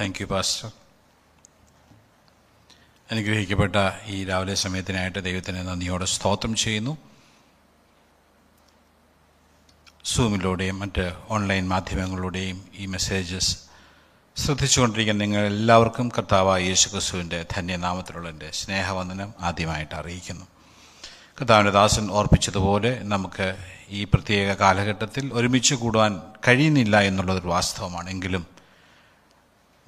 Thank you pastor അനുഗ്രഹിക്കപ്പെട്ട ഈ രാവിലെ സമയത്തിനായിട്ട് ദൈവത്തിന് നന്ദിയോടെ സ്തോത്രം ചെയ്യുന്നു. സൂമിലൂടെയും മറ്റ് ഓൺലൈൻ മാധ്യമങ്ങളിലൂടെയും ഈ മെസ്സേജസ് ശ്രദ്ധിച്ചുകൊണ്ടിരിക്കുന്ന നിങ്ങൾ എല്ലാവർക്കും കർത്താവായ യേശു ക്രിസ്തുവിന്റെ ധന്യനാമത്തിലുള്ള എന്റെ സ്നേഹവന്ദനം ആദ്യമായിട്ട് അറിയിക്കുന്നു. കർത്താവിന്റെ ദാസൻ ഓർപ്പിച്ചതുപോലെ നമുക്ക് ഈ പ്രത്യേക കാലഘട്ടത്തിൽ ഒരുമിച്ച് കൂടുവാൻ കഴിയുന്നില്ല എന്നുള്ളതൊരു വാസ്തവമാണ്. എങ്കിലും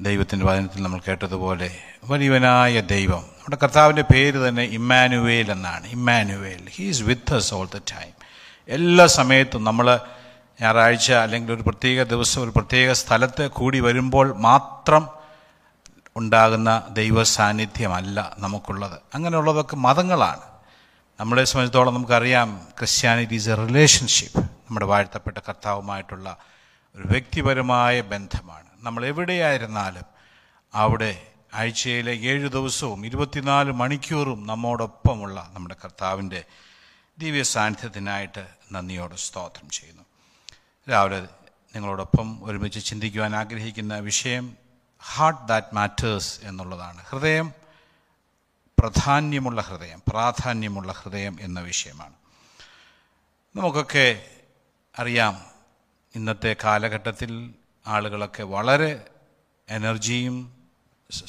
ദൈവത്തിന്റെ വചനത്തിൽ നമ്മൾ കേട്ടതുപോലെ വലിയവനായ ദൈവം. നമ്മുടെ കർത്താവിന്റെ പേര് തന്നെ ഇമ്മാനുവേൽ എന്നാണ്. Immanuel. He's with us all the time എല്ലാ സമയത്തും നമ്മൾ ഞായറാഴ്ച അല്ലെങ്കിൽ ഒരു പ്രത്യേക ദിവസം ഒരു പ്രത്യേക സ്ഥലത്ത് കൂടി വരുമ്പോൾ മാത്രം ഉണ്ടാകുന്ന ദൈവ സാന്നിധ്യമല്ല നമുക്കുള്ളത്. അങ്ങനെയുള്ളതൊക്കെ മതങ്ങളാണ്. നമ്മളെ സംബന്ധിച്ചോളം നമുക്കറിയാം ക്രിസ്ത്യാനിറ്റി ഈസ് എ റിലേഷൻഷിപ്പ് നമ്മുടെ വാഴ്ത്തപ്പെട്ട കർത്താവുമായിട്ടുള്ള ഒരു വ്യക്തിപരമായ ബന്ധമാണ്. നമ്മൾ എവിടെയായിരുന്നാലും അവിടെ ആഴ്ചയിലെ ഏഴ് ദിവസവും ഇരുപത്തിനാല് മണിക്കൂറും നമ്മോടൊപ്പമുള്ള നമ്മുടെ കർത്താവിന്റെ ദിവ്യ സാന്നിധ്യത്തിനായിട്ട് നന്ദിയോടെ സ്തോത്രം ചെയ്യുന്നു. രാവിലെ നിങ്ങളോടൊപ്പം ഒരുമിച്ച് ചിന്തിക്കുവാൻ ആഗ്രഹിക്കുന്ന വിഷയം ഹാർട്ട് ദാറ്റ് മാറ്റേഴ്സ് എന്നുള്ളതാണ്. ഹൃദയം പ്രാധാന്യമുള്ള ഹൃദയം പ്രാധാന്യമുള്ള ഹൃദയം എന്ന വിഷയമാണ്. നമുക്കൊക്കെ അറിയാം ഇന്നത്തെ കാലഘട്ടത്തിൽ ആളുകളൊക്കെ വളരെ എനർജിയും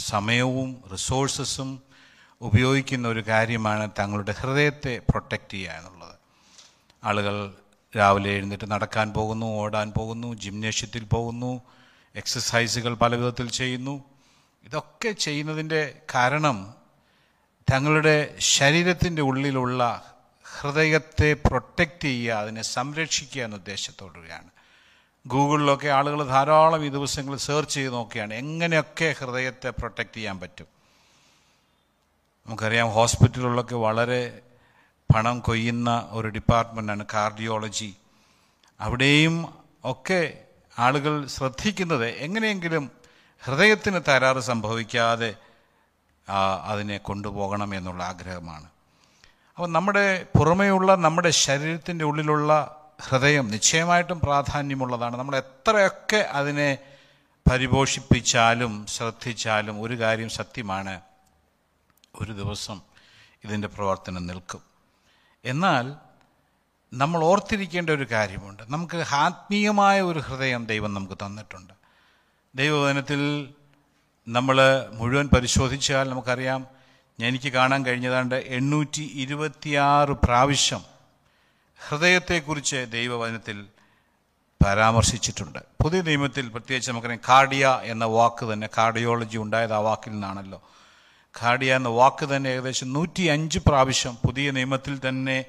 സമയവും റിസോഴ്സസും ഉപയോഗിക്കുന്ന ഒരു കാര്യമാണ് തങ്ങളുടെ ഹൃദയത്തെ പ്രൊട്ടക്റ്റ് ചെയ്യുക എന്നുള്ളത് ആളുകൾ രാവിലെ എഴുന്നേറ്റ് നടക്കാൻ പോകുന്നു ഓടാൻ പോകുന്നു ജിംനേഷ്യത്തിൽ പോകുന്നു എക്സസൈസുകൾ പല വിധത്തിൽ ചെയ്യുന്നു. ഇതൊക്കെ ചെയ്യുന്നതിന്റെ കാരണം തങ്ങളുടെ ശരീരത്തിന്റെ ഉള്ളിലുള്ള ഹൃദയത്തെ പ്രൊട്ടക്റ്റ് ചെയ്യുക അതിനെ സംരക്ഷിക്കുക എന്ന ഉദ്ദേശത്തോടുകയാണ് ഗൂഗിളിലൊക്കെ ആളുകൾ ധാരാളം ഈ ദിവസങ്ങളിൽ സെർച്ച് ചെയ്ത് നോക്കിയാണ്. എങ്ങനെയൊക്കെ ഹൃദയത്തെ പ്രൊട്ടക്റ്റ് ചെയ്യാൻ പറ്റും? നമുക്കറിയാം ഹോസ്പിറ്റലുകളിലൊക്കെ വളരെ പണം കൊയ്യുന്ന ഒരു ഡിപ്പാർട്ട്മെന്റാണ് കാർഡിയോളജി. അവിടെയും ഒക്കെ ആളുകൾ ശ്രദ്ധിക്കുന്നത് എങ്ങനെയെങ്കിലും ഹൃദയത്തിന് തകരാറ് സംഭവിക്കാതെ അതിനെ കൊണ്ടുപോകണം എന്നുള്ള ആഗ്രഹമാണ്. അപ്പോൾ നമ്മുടെ പുറമേയുള്ള നമ്മുടെ ശരീരത്തിന്റെ ഉള്ളിലുള്ള ഹൃദയം നിശ്ചയമായിട്ടും പ്രാധാന്യമുള്ളതാണ്. നമ്മൾ എത്രയൊക്കെ അതിനെ പരിപോഷിപ്പിച്ചാലും ശ്രദ്ധിച്ചാലും ഒരു കാര്യം സത്യമാണ്. ഒരു ദിവസം ഇതിന്റെ പ്രവർത്തനം നിൽക്കും. എന്നാൽ നമ്മൾ ഓർത്തിരിക്കേണ്ട ഒരു കാര്യമുണ്ട്. നമുക്ക് ആത്മീയമായ ഒരു ഹൃദയം ദൈവം നമുക്ക് തന്നിട്ടുണ്ട്. ദൈവവചനത്തിൽ നമ്മൾ മുഴുവൻ പരിശോധിച്ചാൽ നമുക്കറിയാം എനിക്ക് കാണാൻ കഴിഞ്ഞതാണ്ട് എണ്ണൂറ്റി ഇരുപത്തിയാറ് പ്രാവശ്യം ഹൃദയത്തെക്കുറിച്ച് ദൈവവചനത്തിൽ പരാമർശിച്ചിട്ടുണ്ട്. പുതിയ നിയമത്തിൽ പ്രത്യേകിച്ച് നമുക്കറിയാം കാർഡിയ എന്ന വാക്ക് തന്നെ കാർഡിയോളജി ഉണ്ടായത് ആ വാക്കിൽ നിന്നാണല്ലോ. കാർഡിയ എന്ന വാക്ക് തന്നെ ഏകദേശം നൂറ്റി അഞ്ച് പ്രാവശ്യം പുതിയ നിയമത്തിൽ തന്നെ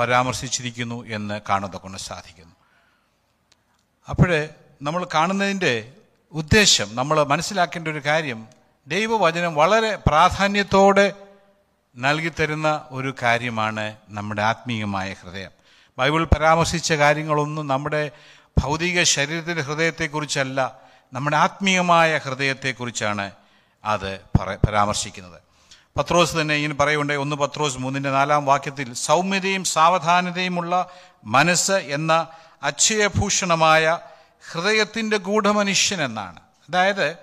പരാമർശിച്ചിരിക്കുന്നു എന്ന് കാണുന്നത് കൊണ്ട് സാധിക്കുന്നു. അപ്പോഴേ നമ്മൾ കാണുന്നതിന്റെ ഉദ്ദേശം നമ്മൾ മനസ്സിലാക്കേണ്ട ഒരു കാര്യം ദൈവവചനം വളരെ പ്രാധാന്യത്തോടെ നൽകിത്തരുന്ന ഒരു കാര്യമാണ് നമ്മുടെ ആത്മീയമായ ഹൃദയം. ബൈബിൾ പരാമർശിച്ച കാര്യങ്ങളൊന്നും നമ്മുടെ ഭൗതിക ശരീരത്തിന്റെ ഹൃദയത്തെക്കുറിച്ചല്ല നമ്മുടെ ആത്മീയമായ ഹൃദയത്തെക്കുറിച്ചാണ് അത് പരാമർശിക്കുന്നത്. പത്രോസ് തന്നെ ഇങ്ങനെ പറയുണ്ടേ ഒന്ന് പത്രോസ് മൂന്നിന്റെ നാലാം വാക്യത്തിൽ സൗമ്യതയും സാവധാനതയുമുള്ള മനസ്സ് എന്ന അക്ഷയഭൂഷണമായ ഹൃദയത്തിന്റെ ഗൂഢമനുഷ്യൻ എന്നാണ്. അതായത്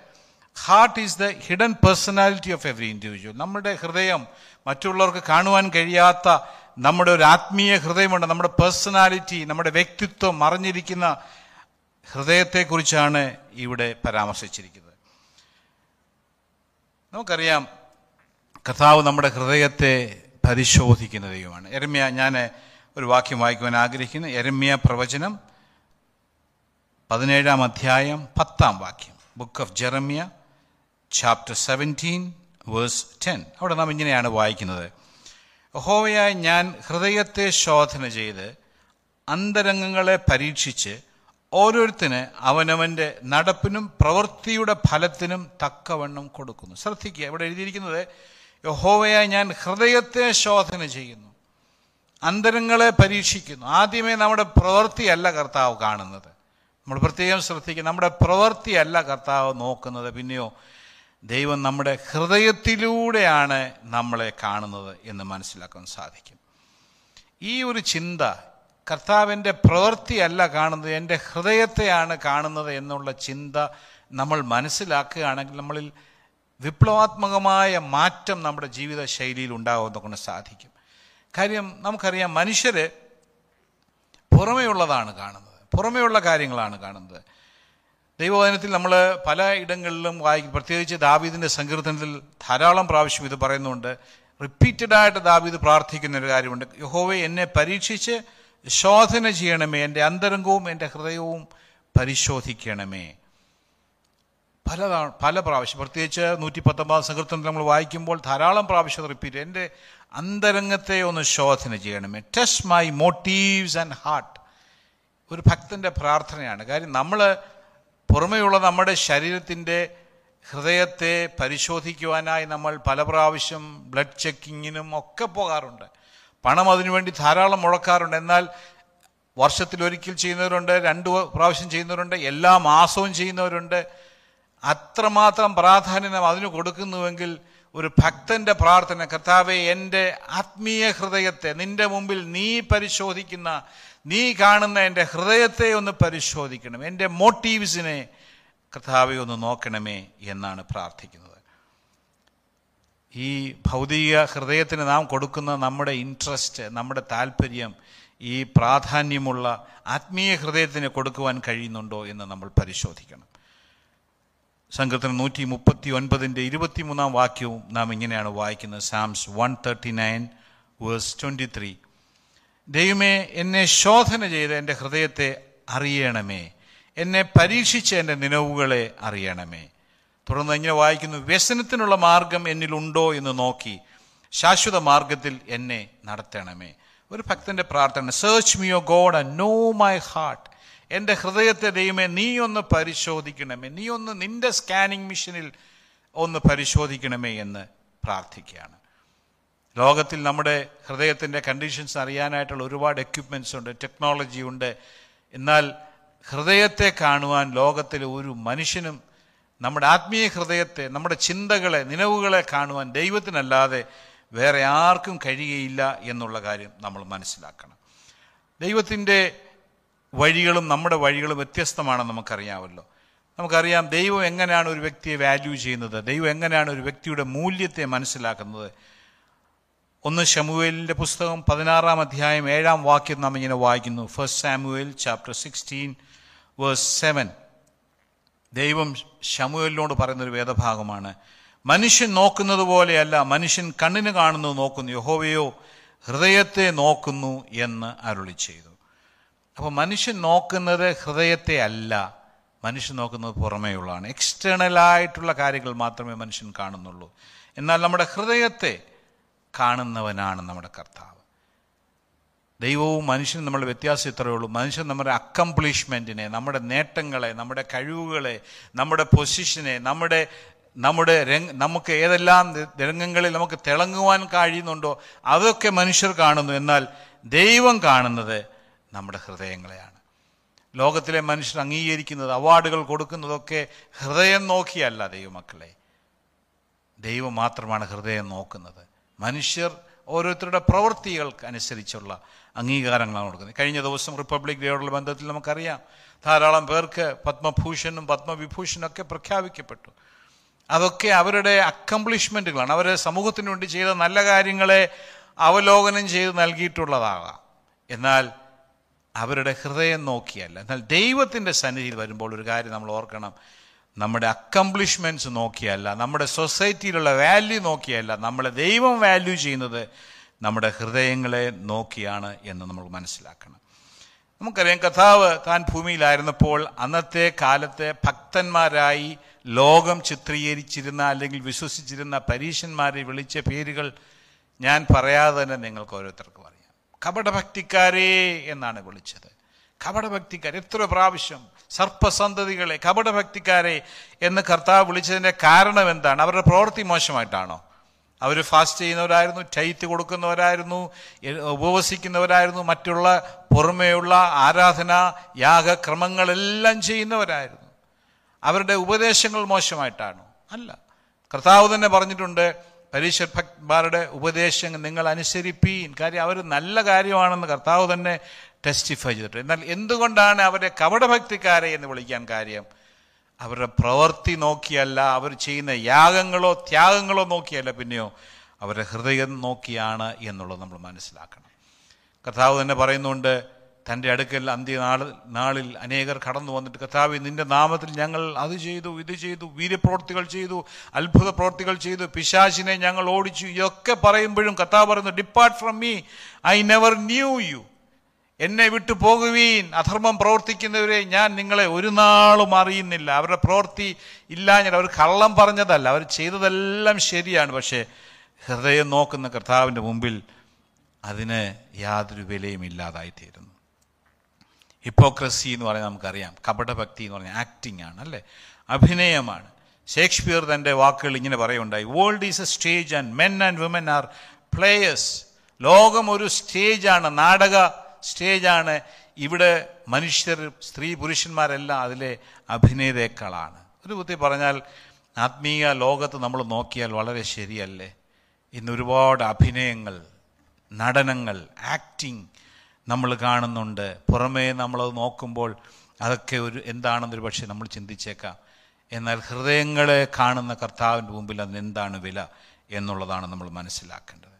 heart is the hidden personality of every individual നമ്മുടെ ഹൃദയം മറ്റുള്ളവർക്ക് കാണുവാൻ കഴിയാത്ത നമ്മുടെ ഒരു ആത്മീയ ഹൃദയമുണ്ട് നമ്മുടെ പേഴ്സണാലിറ്റി നമ്മുടെ വ്യക്തിത്വം മറഞ്ഞിരിക്കുന്ന ഹൃദയത്തെക്കുറിച്ചാണ് ഇവിടെ പരാമർശിച്ചിരിക്കുന്നത്. നമുക്കറിയാം കർത്താവ് നമ്മുടെ ഹൃദയത്തെ പരിശോധിക്കുന്ന ദൈവമാണ്. എരമ്യ ഞാൻ ഒരു വാക്യം വായിക്കുവാൻ ആഗ്രഹിക്കുന്നു. എരമ്യ പ്രവചനം പതിനേഴാം അധ്യായം പത്താം വാക്യം. Book of Jeremiah chapter seventeen verse ten. അവിടെ നാം ഇങ്ങനെയാണ് വായിക്കുന്നത്. യഹോവയായി ഞാൻ ഹൃദയത്തെ ശോധന ചെയ്ത് അന്തരംഗങ്ങളെ പരീക്ഷിച്ച് ഓരോരുത്തന് അവനവന്റെ നടപ്പിനും പ്രവൃത്തിയുടെ ഫലത്തിനും തക്കവണ്ണം കൊടുക്കുന്നു. ശ്രദ്ധിക്കുക ഇവിടെ എഴുതിയിരിക്കുന്നത് യഹോവയായി ഞാൻ ഹൃദയത്തെ ശോധന ചെയ്യുന്നു അന്തരങ്ങളെ പരീക്ഷിക്കുന്നു. ആദ്യമേ നമ്മുടെ പ്രവൃത്തിയല്ല കർത്താവ് കാണുന്നത്. നമ്മൾ പ്രത്യേകം ശ്രദ്ധിക്കുക നമ്മുടെ പ്രവൃത്തിയല്ല കർത്താവ് നോക്കുന്നത്. പിന്നെയോ ദൈവം നമ്മുടെ ഹൃദയത്തിലൂടെയാണ് നമ്മളെ കാണുന്നത് എന്ന് മനസ്സിലാക്കാൻ സാധിക്കും. ഈ ഒരു ചിന്ത കർത്താവിന്റെ പ്രവൃത്തിയല്ല കാണുന്നത് എന്റെ ഹൃദയത്തെയാണ് കാണുന്നത് എന്നുള്ള ചിന്ത നമ്മൾ മനസ്സിലാക്കുകയാണെങ്കിൽ നമ്മളിൽ വിപ്ലവാത്മകമായ മാറ്റം നമ്മുടെ ജീവിത ശൈലിയിൽ ഉണ്ടാകുമെന്ന് കൊണ്ട് സാധിക്കും. കാര്യം നമുക്കറിയാം മനുഷ്യർ പുറമേയുള്ളതാണ് കാണുന്നത് പുറമേയുള്ള കാര്യങ്ങളാണ് കാണുന്നത്. ദൈവവചനത്തിൽ നമ്മൾ പല ഇടങ്ങളിലും വായിക്കും. പ്രത്യേകിച്ച് ദാവീദിന്റെ സങ്കീർത്തനത്തിൽ ധാരാളം പ്രാവശ്യം ഇത് പറയുന്നുണ്ട്. റിപ്പീറ്റഡായിട്ട് ദാവീദ് പ്രാർത്ഥിക്കുന്ന ഒരു കാര്യമുണ്ട്. യഹോവെ എന്നെ പരീക്ഷിച്ച് ശോധന ചെയ്യണമേ. എന്റെ അന്തരംഗവും എന്റെ ഹൃദയവും പരിശോധിക്കണമേ. പല പല പ്രാവശ്യം. പ്രത്യേകിച്ച് നൂറ്റി പത്തൊമ്പതാം സങ്കീർത്തനത്തിൽ നമ്മൾ വായിക്കുമ്പോൾ ധാരാളം പ്രാവശ്യം റിപ്പീറ്റ് എന്റെ അന്തരംഗത്തെ ഒന്ന് ശോധന ചെയ്യണമേ. Test my motives and heart ഒരു ഭക്തന്റെ പ്രാർത്ഥനയാണ്. കാര്യം നമ്മൾ പുറമെയുള്ള നമ്മുടെ ശരീരത്തിന്റെ ഹൃദയത്തെ പരിശോധിക്കുവാനായി നമ്മൾ പല പ്രാവശ്യം ബ്ലഡ് ചെക്കിങ്ങിനും ഒക്കെ പോകാറുണ്ട്. പണം അതിനുവേണ്ടി ധാരാളം മുടക്കാറുണ്ട് എന്നാൽ വർഷത്തിൽ ഒരിക്കൽ ചെയ്യുന്നവരുണ്ട് രണ്ട് പ്രാവശ്യം ചെയ്യുന്നവരുണ്ട് എല്ലാ മാസവും ചെയ്യുന്നവരുണ്ട്. അത്രമാത്രം പ്രാധാന്യം അതിന് കൊടുക്കുന്നുവെങ്കിൽ ഒരു ഭക്തന്റെ പ്രാർത്ഥന കർത്താവെ എന്റെ ആത്മീയ ഹൃദയത്തെ നിന്റെ മുമ്പിൽ നീ പരിശോധിക്കുന്ന നീ കാണുന്ന എന്റെ ഹൃദയത്തെ ഒന്ന് പരിശോധിക്കണം. എന്റെ മോട്ടീവ്സിനെ കർത്താവെ ഒന്ന് നോക്കണമേ എന്നാണ് പ്രാർത്ഥിക്കുന്നത്. ഈ ഭൗതിക ഹൃദയത്തിന് നാം കൊടുക്കുന്ന നമ്മുടെ ഇൻട്രസ്റ്റ് നമ്മുടെ താല്പര്യം ഈ പ്രാധാന്യമുള്ള ആത്മീയ ഹൃദയത്തിന് കൊടുക്കുവാൻ കഴിയുന്നുണ്ടോ എന്ന് നമ്മൾ പരിശോധിക്കണം. സംഘത്തിന് നൂറ്റി മുപ്പത്തി ഒൻപതിന്റെ ഇരുപത്തിമൂന്നാം വാക്യവും നാം ഇങ്ങനെയാണ് വായിക്കുന്നത്. Psalms one thirty nine verse twenty three ദൈവമേ എന്നെ ശോധന ചെയ്ത് എന്റെ ഹൃദയത്തെ അറിയണമേ. എന്നെ പരീക്ഷിച്ച് എന്റെ നിലവുകളെ അറിയണമേ. തുടർന്ന് ഇങ്ങനെ വായിക്കുന്നു വ്യസനത്തിനുള്ള മാർഗം എന്നിലുണ്ടോ എന്ന് നോക്കി ശാശ്വത മാർഗത്തിൽ എന്നെ നടത്തണമേ. ഒരു ഭക്തന്റെ പ്രാർത്ഥന search me O God and know my heart എന്റെ ഹൃദയത്തെ ദൈവമേ നീ ഒന്ന് പരിശോധിക്കണമേ. നീ ഒന്ന് നിന്റെ സ്കാനിങ് മിഷനിൽ ഒന്ന് പരിശോധിക്കണമേ എന്ന് പ്രാർത്ഥിക്കുകയാണ്. ലോകത്തിൽ നമ്മുടെ ഹൃദയത്തിന്റെ കണ്ടീഷൻസ് അറിയാനായിട്ടുള്ള ഒരുപാട് എക്യുപ്മെന്റ്സ് ഉണ്ട് ടെക്നോളജി ഉണ്ട്. എന്നാൽ ഹൃദയത്തെ കാണുവാൻ ലോകത്തിലെ ഒരു മനുഷ്യനും നമ്മുടെ ആത്മീയ ഹൃദയത്തെ നമ്മുടെ ചിന്തകളെ നിലവുകളെ കാണുവാൻ ദൈവത്തിനല്ലാതെ വേറെ ആർക്കും കഴിയുകയില്ല എന്നുള്ള കാര്യം നമ്മൾ മനസ്സിലാക്കണം. ദൈവത്തിന്റെ വഴികളും നമ്മുടെ വഴികളും വ്യത്യസ്തമാണെന്ന് നമുക്കറിയാമല്ലോ. നമുക്കറിയാം ദൈവം എങ്ങനെയാണ് ഒരു വ്യക്തിയെ വാല്യൂ ചെയ്യുന്നത്? ദൈവം എങ്ങനെയാണ് ഒരു വ്യക്തിയുടെ മൂല്യത്തെ മനസ്സിലാക്കുന്നത്? ഒന്ന് ഷമുവേലിന്റെ പുസ്തകം പതിനാറാം അധ്യായം ഏഴാം വാക്യം നാം ഇങ്ങനെ വായിക്കുന്നു. First Samuel chapter sixteen verse seven ദൈവം ഷമുവേലിനോട് പറയുന്നൊരു വേദഭാഗമാണ്. മനുഷ്യൻ നോക്കുന്നത് പോലെയല്ല മനുഷ്യൻ കണ്ണിന് കാണുന്നത് നോക്കുന്നു. യഹോവയോ ഹൃദയത്തെ നോക്കുന്നു എന്ന് അരുളി ചെയ്തു. അപ്പോൾ മനുഷ്യൻ നോക്കുന്നത് ഹൃദയത്തെ അല്ല മനുഷ്യൻ നോക്കുന്നത് പുറമേയുള്ളതാണ്. എക്സ്റ്റേണലായിട്ടുള്ള കാര്യങ്ങൾ മാത്രമേ മനുഷ്യൻ കാണുന്നുള്ളൂ. എന്നാൽ നമ്മുടെ ഹൃദയത്തെ കാണുന്നവനാണ് നമ്മുടെ കർത്താവ്. ദൈവവും മനുഷ്യനും നമ്മുടെ വ്യത്യാസം ഇത്രയേ ഉള്ളൂ. മനുഷ്യൻ നമ്മുടെ അക്കംപ്ലിഷ്മെന്റിനെ നമ്മുടെ നേട്ടങ്ങളെ നമ്മുടെ കഴിവുകളെ നമ്മുടെ പൊസിഷനെ നമ്മുടെ നമ്മുടെ രംഗ നമുക്ക് ഏതെല്ലാം രംഗങ്ങളിൽ നമുക്ക് തിളങ്ങുവാൻ കഴിയുന്നുണ്ടോ അതൊക്കെ മനുഷ്യർ കാണുന്നു. എന്നാൽ ദൈവം കാണുന്നത് നമ്മുടെ ഹൃദയങ്ങളെയാണ്. ലോകത്തിലെ മനുഷ്യർ അംഗീകരിക്കുന്നത് അവാർഡുകൾ കൊടുക്കുന്നതൊക്കെ ഹൃദയം നോക്കിയല്ല ദൈവമക്കളെ. ദൈവം മാത്രമാണ് ഹൃദയം നോക്കുന്നത്. മനുഷ്യർ ഓരോരുത്തരുടെ പ്രവൃത്തികൾക്ക് അനുസരിച്ചുള്ള അംഗീകാരങ്ങളാണ് കൊടുക്കുന്നത്. കഴിഞ്ഞ ദിവസം റിപ്പബ്ലിക് ഡേയോടുള്ള ബന്ധത്തിൽ നമുക്കറിയാം. ധാരാളം പേർക്ക് പത്മഭൂഷണും പത്മവിഭൂഷണും ഒക്കെ പ്രഖ്യാപിക്കപ്പെട്ടു. അതൊക്കെ അവരുടെ അക്കംപ്ലിഷ്മെന്റുകളാണ് അവരെ സമൂഹത്തിന് വേണ്ടി ചെയ്ത നല്ല കാര്യങ്ങളെ അവലോകനം ചെയ്ത് നൽകിയിട്ടുള്ളതാകാം. എന്നാൽ അവരുടെ ഹൃദയം നോക്കിയല്ല. എന്നാൽ ദൈവത്തിന്റെ സന്നിധിയിൽ വരുമ്പോൾ ഒരു കാര്യം നമ്മൾ ഓർക്കണം. നമ്മുടെ അക്കംപ്ലിഷ്മെന്റ്സ് നോക്കിയല്ല നമ്മുടെ സൊസൈറ്റിയിലുള്ള വാല്യൂ നോക്കിയല്ല നമ്മളെ ദൈവം വാല്യൂ ചെയ്യുന്നത് നമ്മുടെ ഹൃദയങ്ങളെ നോക്കിയാണ് എന്ന് നമ്മൾ മനസ്സിലാക്കണം. നമുക്കറിയാം കഥാവ് താൻ ഭൂമിയിലായിരുന്നപ്പോൾ അന്നത്തെ കാലത്തെ ഭക്തന്മാരായി ലോകം ചിത്രീകരിച്ചിരുന്ന അല്ലെങ്കിൽ വിശ്വസിച്ചിരുന്ന പരീശന്മാരെ വിളിച്ച പേരുകൾ ഞാൻ പറയാതെ തന്നെ നിങ്ങൾക്ക് ഓരോരുത്തർക്കും അറിയാം. കപടഭക്തിക്കാരേ എന്നാണ് വിളിച്ചത്. കപടഭക്തിക്കാർ എത്ര പ്രാവശ്യം സർപ്പസന്തതികളെ കപടഭക്തിക്കാരെ എന്ന് കർത്താവ് വിളിച്ചതിന്റെ കാരണം എന്താണ്? അവരുടെ പ്രവൃത്തി മോശമായിട്ടാണോ? അവർ ഫാസ്റ്റ് ചെയ്യുന്നവരായിരുന്നു ടൈത്ത് കൊടുക്കുന്നവരായിരുന്നു ഉപവസിക്കുന്നവരായിരുന്നു മറ്റുള്ള പുറമേയുള്ള ആരാധന യാഗക്രമങ്ങളെല്ലാം ചെയ്യുന്നവരായിരുന്നു. അവരുടെ ഉപദേശങ്ങൾ മോശമായിട്ടാണോ? അല്ല. കർത്താവ് തന്നെ പറഞ്ഞിട്ടുണ്ട് പരീക്ഷ ഭക്തന്മാരുടെ ഉപദേശങ്ങൾ നിങ്ങൾ അനുസരിപ്പീൻ. കാര്യം അവർ നല്ല കാര്യമാണെന്ന് കർത്താവ് തന്നെ ടെസ്റ്റിഫൈ ചെയ്തിട്ട് എന്നാൽ എന്തുകൊണ്ടാണ് അവരെ കപടഭക്തിക്കാരെ എന്ന് വിളിക്കാൻ കാര്യം? അവരുടെ പ്രവൃത്തി നോക്കിയല്ല അവർ ചെയ്യുന്ന യാഗങ്ങളോ ത്യാഗങ്ങളോ നോക്കിയല്ല പിന്നെയോ അവരുടെ ഹൃദയം നോക്കിയാണ് എന്നുള്ളത് നമ്മൾ മനസ്സിലാക്കണം. കർത്താവ് തന്നെ പറയുന്നുണ്ട് തന്റെ അടുക്കൽ അന്ത്യനാൾ നാളിൽ അനേകർ കടന്നു വന്നിട്ട് കർത്താവ് നിന്റെ നാമത്തിൽ ഞങ്ങൾ അത് ചെയ്തു ഇത് ചെയ്തു വീര്യപ്രവൃത്തികൾ ചെയ്തു അത്ഭുത പ്രവൃത്തികൾ ചെയ്തു പിശാചിനെ ഞങ്ങൾ ഓടിച്ചു ഇതൊക്കെ പറയുമ്പോഴും കർത്താവ് പറയുന്നു depart from me I never knew you എന്നെ വിട്ടു പോകുവീൻ അധർമ്മം പ്രവർത്തിക്കുന്നവരെ ഞാൻ നിങ്ങളെ ഒരു നാളും അറിയുന്നില്ല. അവരുടെ പ്രവൃത്തി ഇല്ലാഞ്ഞിട്ട് അവർ കള്ളം പറഞ്ഞതല്ല അവർ ചെയ്തതെല്ലാം ശരിയാണ്. പക്ഷേ ഹൃദയം നോക്കുന്ന കർത്താവിന്റെ മുമ്പിൽ അതിന് യാതൊരു വിലയും ഇല്ലാതായിത്തീരുന്നു. ഹിപ്പോക്രസി എന്ന് പറഞ്ഞാൽ നമുക്കറിയാം. കപടഭക്തി എന്ന് പറഞ്ഞാൽ ആക്ടിംഗ് ആണ് അല്ലേ? അഭിനയമാണ്. ഷേക്സ്പിയർ തന്റെ വാക്കുകൾ ഇങ്ങനെ പറയുണ്ടായി world is a stage and men and women are players ലോകം ഒരു സ്റ്റേജാണ് നാടക സ്റ്റേജാണ് ഇവിടെ മനുഷ്യർ സ്ത്രീ പുരുഷന്മാരെല്ലാം അതിലെ അഭിനേതാക്കളാണ്. ഒരു ബുദ്ധി പറഞ്ഞാൽ ആത്മീയ ലോകത്ത് നമ്മൾ നോക്കിയാൽ വളരെ ശരിയല്ലേ? ഇന്ന് ഒരുപാട് അഭിനയങ്ങൾ നടനങ്ങൾ ആക്ടിങ് നമ്മൾ കാണുന്നുണ്ട്. പുറമേ നമ്മളത് നോക്കുമ്പോൾ അതൊക്കെ ഒരു എന്താണെന്നൊരു പക്ഷേ നമ്മൾ ചിന്തിച്ചേക്കാം. എന്നാൽ ഹൃദയങ്ങളെ കാണുന്ന കർത്താവിന്റെ മുമ്പിൽ അതിന് എന്താണ് വില എന്നുള്ളതാണ് നമ്മൾ മനസ്സിലാക്കേണ്ടത്.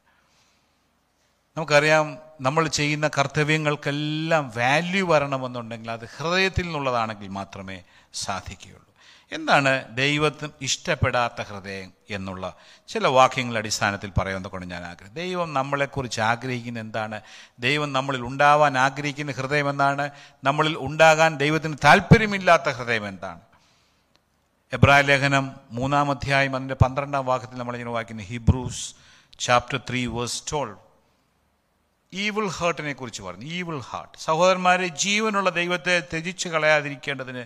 നമുക്കറിയാം നമ്മൾ ചെയ്യുന്ന കർത്തവ്യങ്ങൾക്കെല്ലാം വാല്യൂ വരണമെന്നുണ്ടെങ്കിൽ അത് ഹൃദയത്തിൽ നിന്നുള്ളതാണെങ്കിൽ മാത്രമേ സാധിക്കുകയുള്ളൂ. എന്താണ് ദൈവത്തിന് ഇഷ്ടപ്പെടാത്ത ഹൃദയം എന്നുള്ള ചില വാക്യങ്ങളുടെ അടിസ്ഥാനത്തിൽ പറയുന്നത് കൊണ്ട് ഞാൻ ആഗ്രഹം ദൈവം നമ്മളെക്കുറിച്ച് ആഗ്രഹിക്കുന്ന എന്താണ്? ദൈവം നമ്മളിൽ ഉണ്ടാവാൻ ആഗ്രഹിക്കുന്ന ഹൃദയം എന്താണ്? നമ്മളിൽ ഉണ്ടാകാൻ ദൈവത്തിന് താല്പര്യമില്ലാത്ത ഹൃദയം എന്താണ്? എബ്രാഹിം ലേഖനം മൂന്നാം അധ്യായം അതിന്റെ പന്ത്രണ്ടാം വാക്യത്തിൽ നമ്മളിങ്ങനെ വായിക്കുന്ന. Hebrews chapter three verse twelve evil ഹേർട്ടിനെ കുറിച്ച് പറഞ്ഞു. ഈവിൾ ഹാർട്ട് സഹോദരന്മാരെ ജീവനുള്ള ദൈവത്തെ ത്യജിച്ച് കളയാതിരിക്കേണ്ടതിന്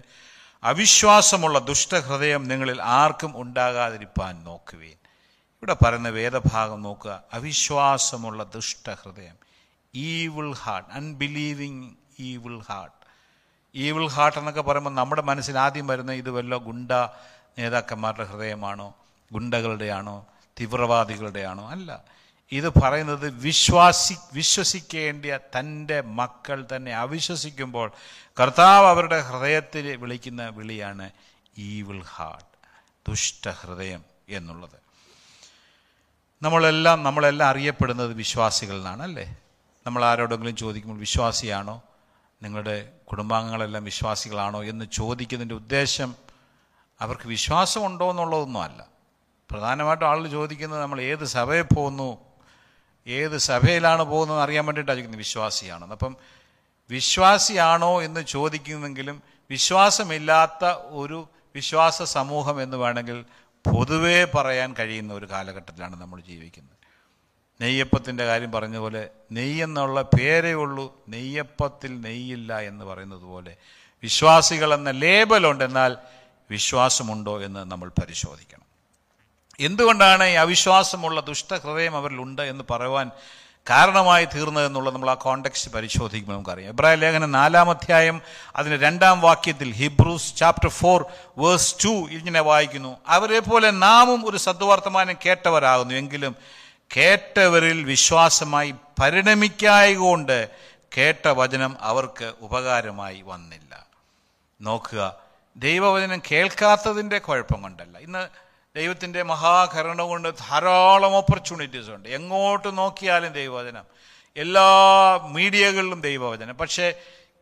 അവിശ്വാസമുള്ള ദുഷ്ടഹൃദയം നിങ്ങളിൽ ആർക്കും ഉണ്ടാകാതിരിപ്പാൻ നോക്കുവേൻ. ഇവിടെ പറയുന്ന വേദഭാഗം നോക്കുക. അവിശ്വാസമുള്ള ദുഷ്ടഹൃദയം. Evil heart unbelieving evil heart evil heart എന്നൊക്കെ പറയുമ്പോൾ നമ്മുടെ മനസ്സിൽ ആദ്യം വരുന്ന ഇത് വല്ല ഗുണ്ട നേതാക്കന്മാരുടെ ഹൃദയമാണോ? ഗുണ്ടകളുടെയാണോ? തീവ്രവാദികളുടെയാണോ? അല്ല. ഇത് പറയുന്നത് വിശ്വാസി വിശ്വസിക്കേണ്ട തന്റെ മക്കൾ തന്നെ അവിശ്വസിക്കുമ്പോൾ കർത്താവ് അവരുടെ ഹൃദയത്തിൽ വിളിക്കുന്ന വിളിയാണ് ഈവിൾ ഹാർട്ട് ദുഷ്ടഹൃദയം എന്നുള്ളത്. നമ്മളെല്ലാം നമ്മളെല്ലാം അറിയപ്പെടുന്നത് വിശ്വാസികളിൽ നിന്നാണ് അല്ലേ നമ്മൾ ആരോടെങ്കിലും ചോദിക്കുമ്പോൾ വിശ്വാസിയാണോ? നിങ്ങളുടെ കുടുംബാംഗങ്ങളെല്ലാം വിശ്വാസികളാണോ എന്ന് ചോദിക്കുന്നതിന്റെ ഉദ്ദേശം അവർക്ക് വിശ്വാസമുണ്ടോ എന്നുള്ളതൊന്നും അല്ല. പ്രധാനമായിട്ടും ആളുകൾ ചോദിക്കുന്നത് നമ്മൾ ഏത് സഭയിൽ പോകുന്നു ഏത് സഭയിലാണ് പോകുന്നത് അറിയാൻ വേണ്ടിയിട്ടാണ് ചോദിക്കുന്നത് വിശ്വാസിയാണെന്ന് അപ്പം വിശ്വാസിയാണോ എന്ന് ചോദിക്കുന്നെങ്കിലും വിശ്വാസമില്ലാത്ത ഒരു വിശ്വാസ സമൂഹം എന്ന് വേണമെങ്കിൽ പൊതുവേ പറയാൻ കഴിയുന്ന ഒരു കാലഘട്ടത്തിലാണ് നമ്മൾ ജീവിക്കുന്നത്. നെയ്യപ്പത്തിന്റെ കാര്യം പറഞ്ഞ പോലെ നെയ്യെന്നുള്ള പേരേ ഉള്ളൂ നെയ്യപ്പത്തിൽ നെയ്യില്ല എന്ന് പറയുന്നത് പോലെ. വിശ്വാസികൾ എന്ന ലേബലുണ്ട് വിശ്വാസമുണ്ടോ എന്ന് നമ്മൾ പരിശോധിക്കണം. എന്തുകൊണ്ടാണ് ഈ അവിശ്വാസമുള്ള ദുഷ്ടഹൃദയം അവരിലുണ്ട് എന്ന് പറയുവാൻ കാരണമായി തീർന്നത് എന്നുള്ളത് നമ്മൾ ആ കോണ്ടെക്സ്റ്റ് പരിശോധിക്കുമ്പോൾ നമുക്കറിയാം. ഇബ്രാഹിം ലേഖന നാലാം അധ്യായം അതിന് രണ്ടാം വാക്യത്തിൽ Hebrews chapter four verse two ഇങ്ങനെ വായിക്കുന്നു. അവരെ പോലെ നാമും ഒരു സദ്വർത്തമാനം കേട്ടവരാകുന്നു. എങ്കിലും കേട്ടവരിൽ വിശ്വാസമായി പരിണമിക്കായകൊണ്ട് കേട്ട വചനം അവർക്ക് ഉപകാരമായി വന്നില്ല. നോക്കുക. ദൈവവചനം കേൾക്കാത്തതിന്റെ കുഴപ്പം കൊണ്ടല്ല. ഇന്ന് ദൈവത്തിന്റെ മഹാകരുണ കൊണ്ട് ധാരാളം ഓപ്പർച്യൂണിറ്റീസ് ഉണ്ട്. എങ്ങോട്ട് നോക്കിയാലും ദൈവവചനം. എല്ലാ മീഡിയകളിലും ദൈവവചനം. പക്ഷേ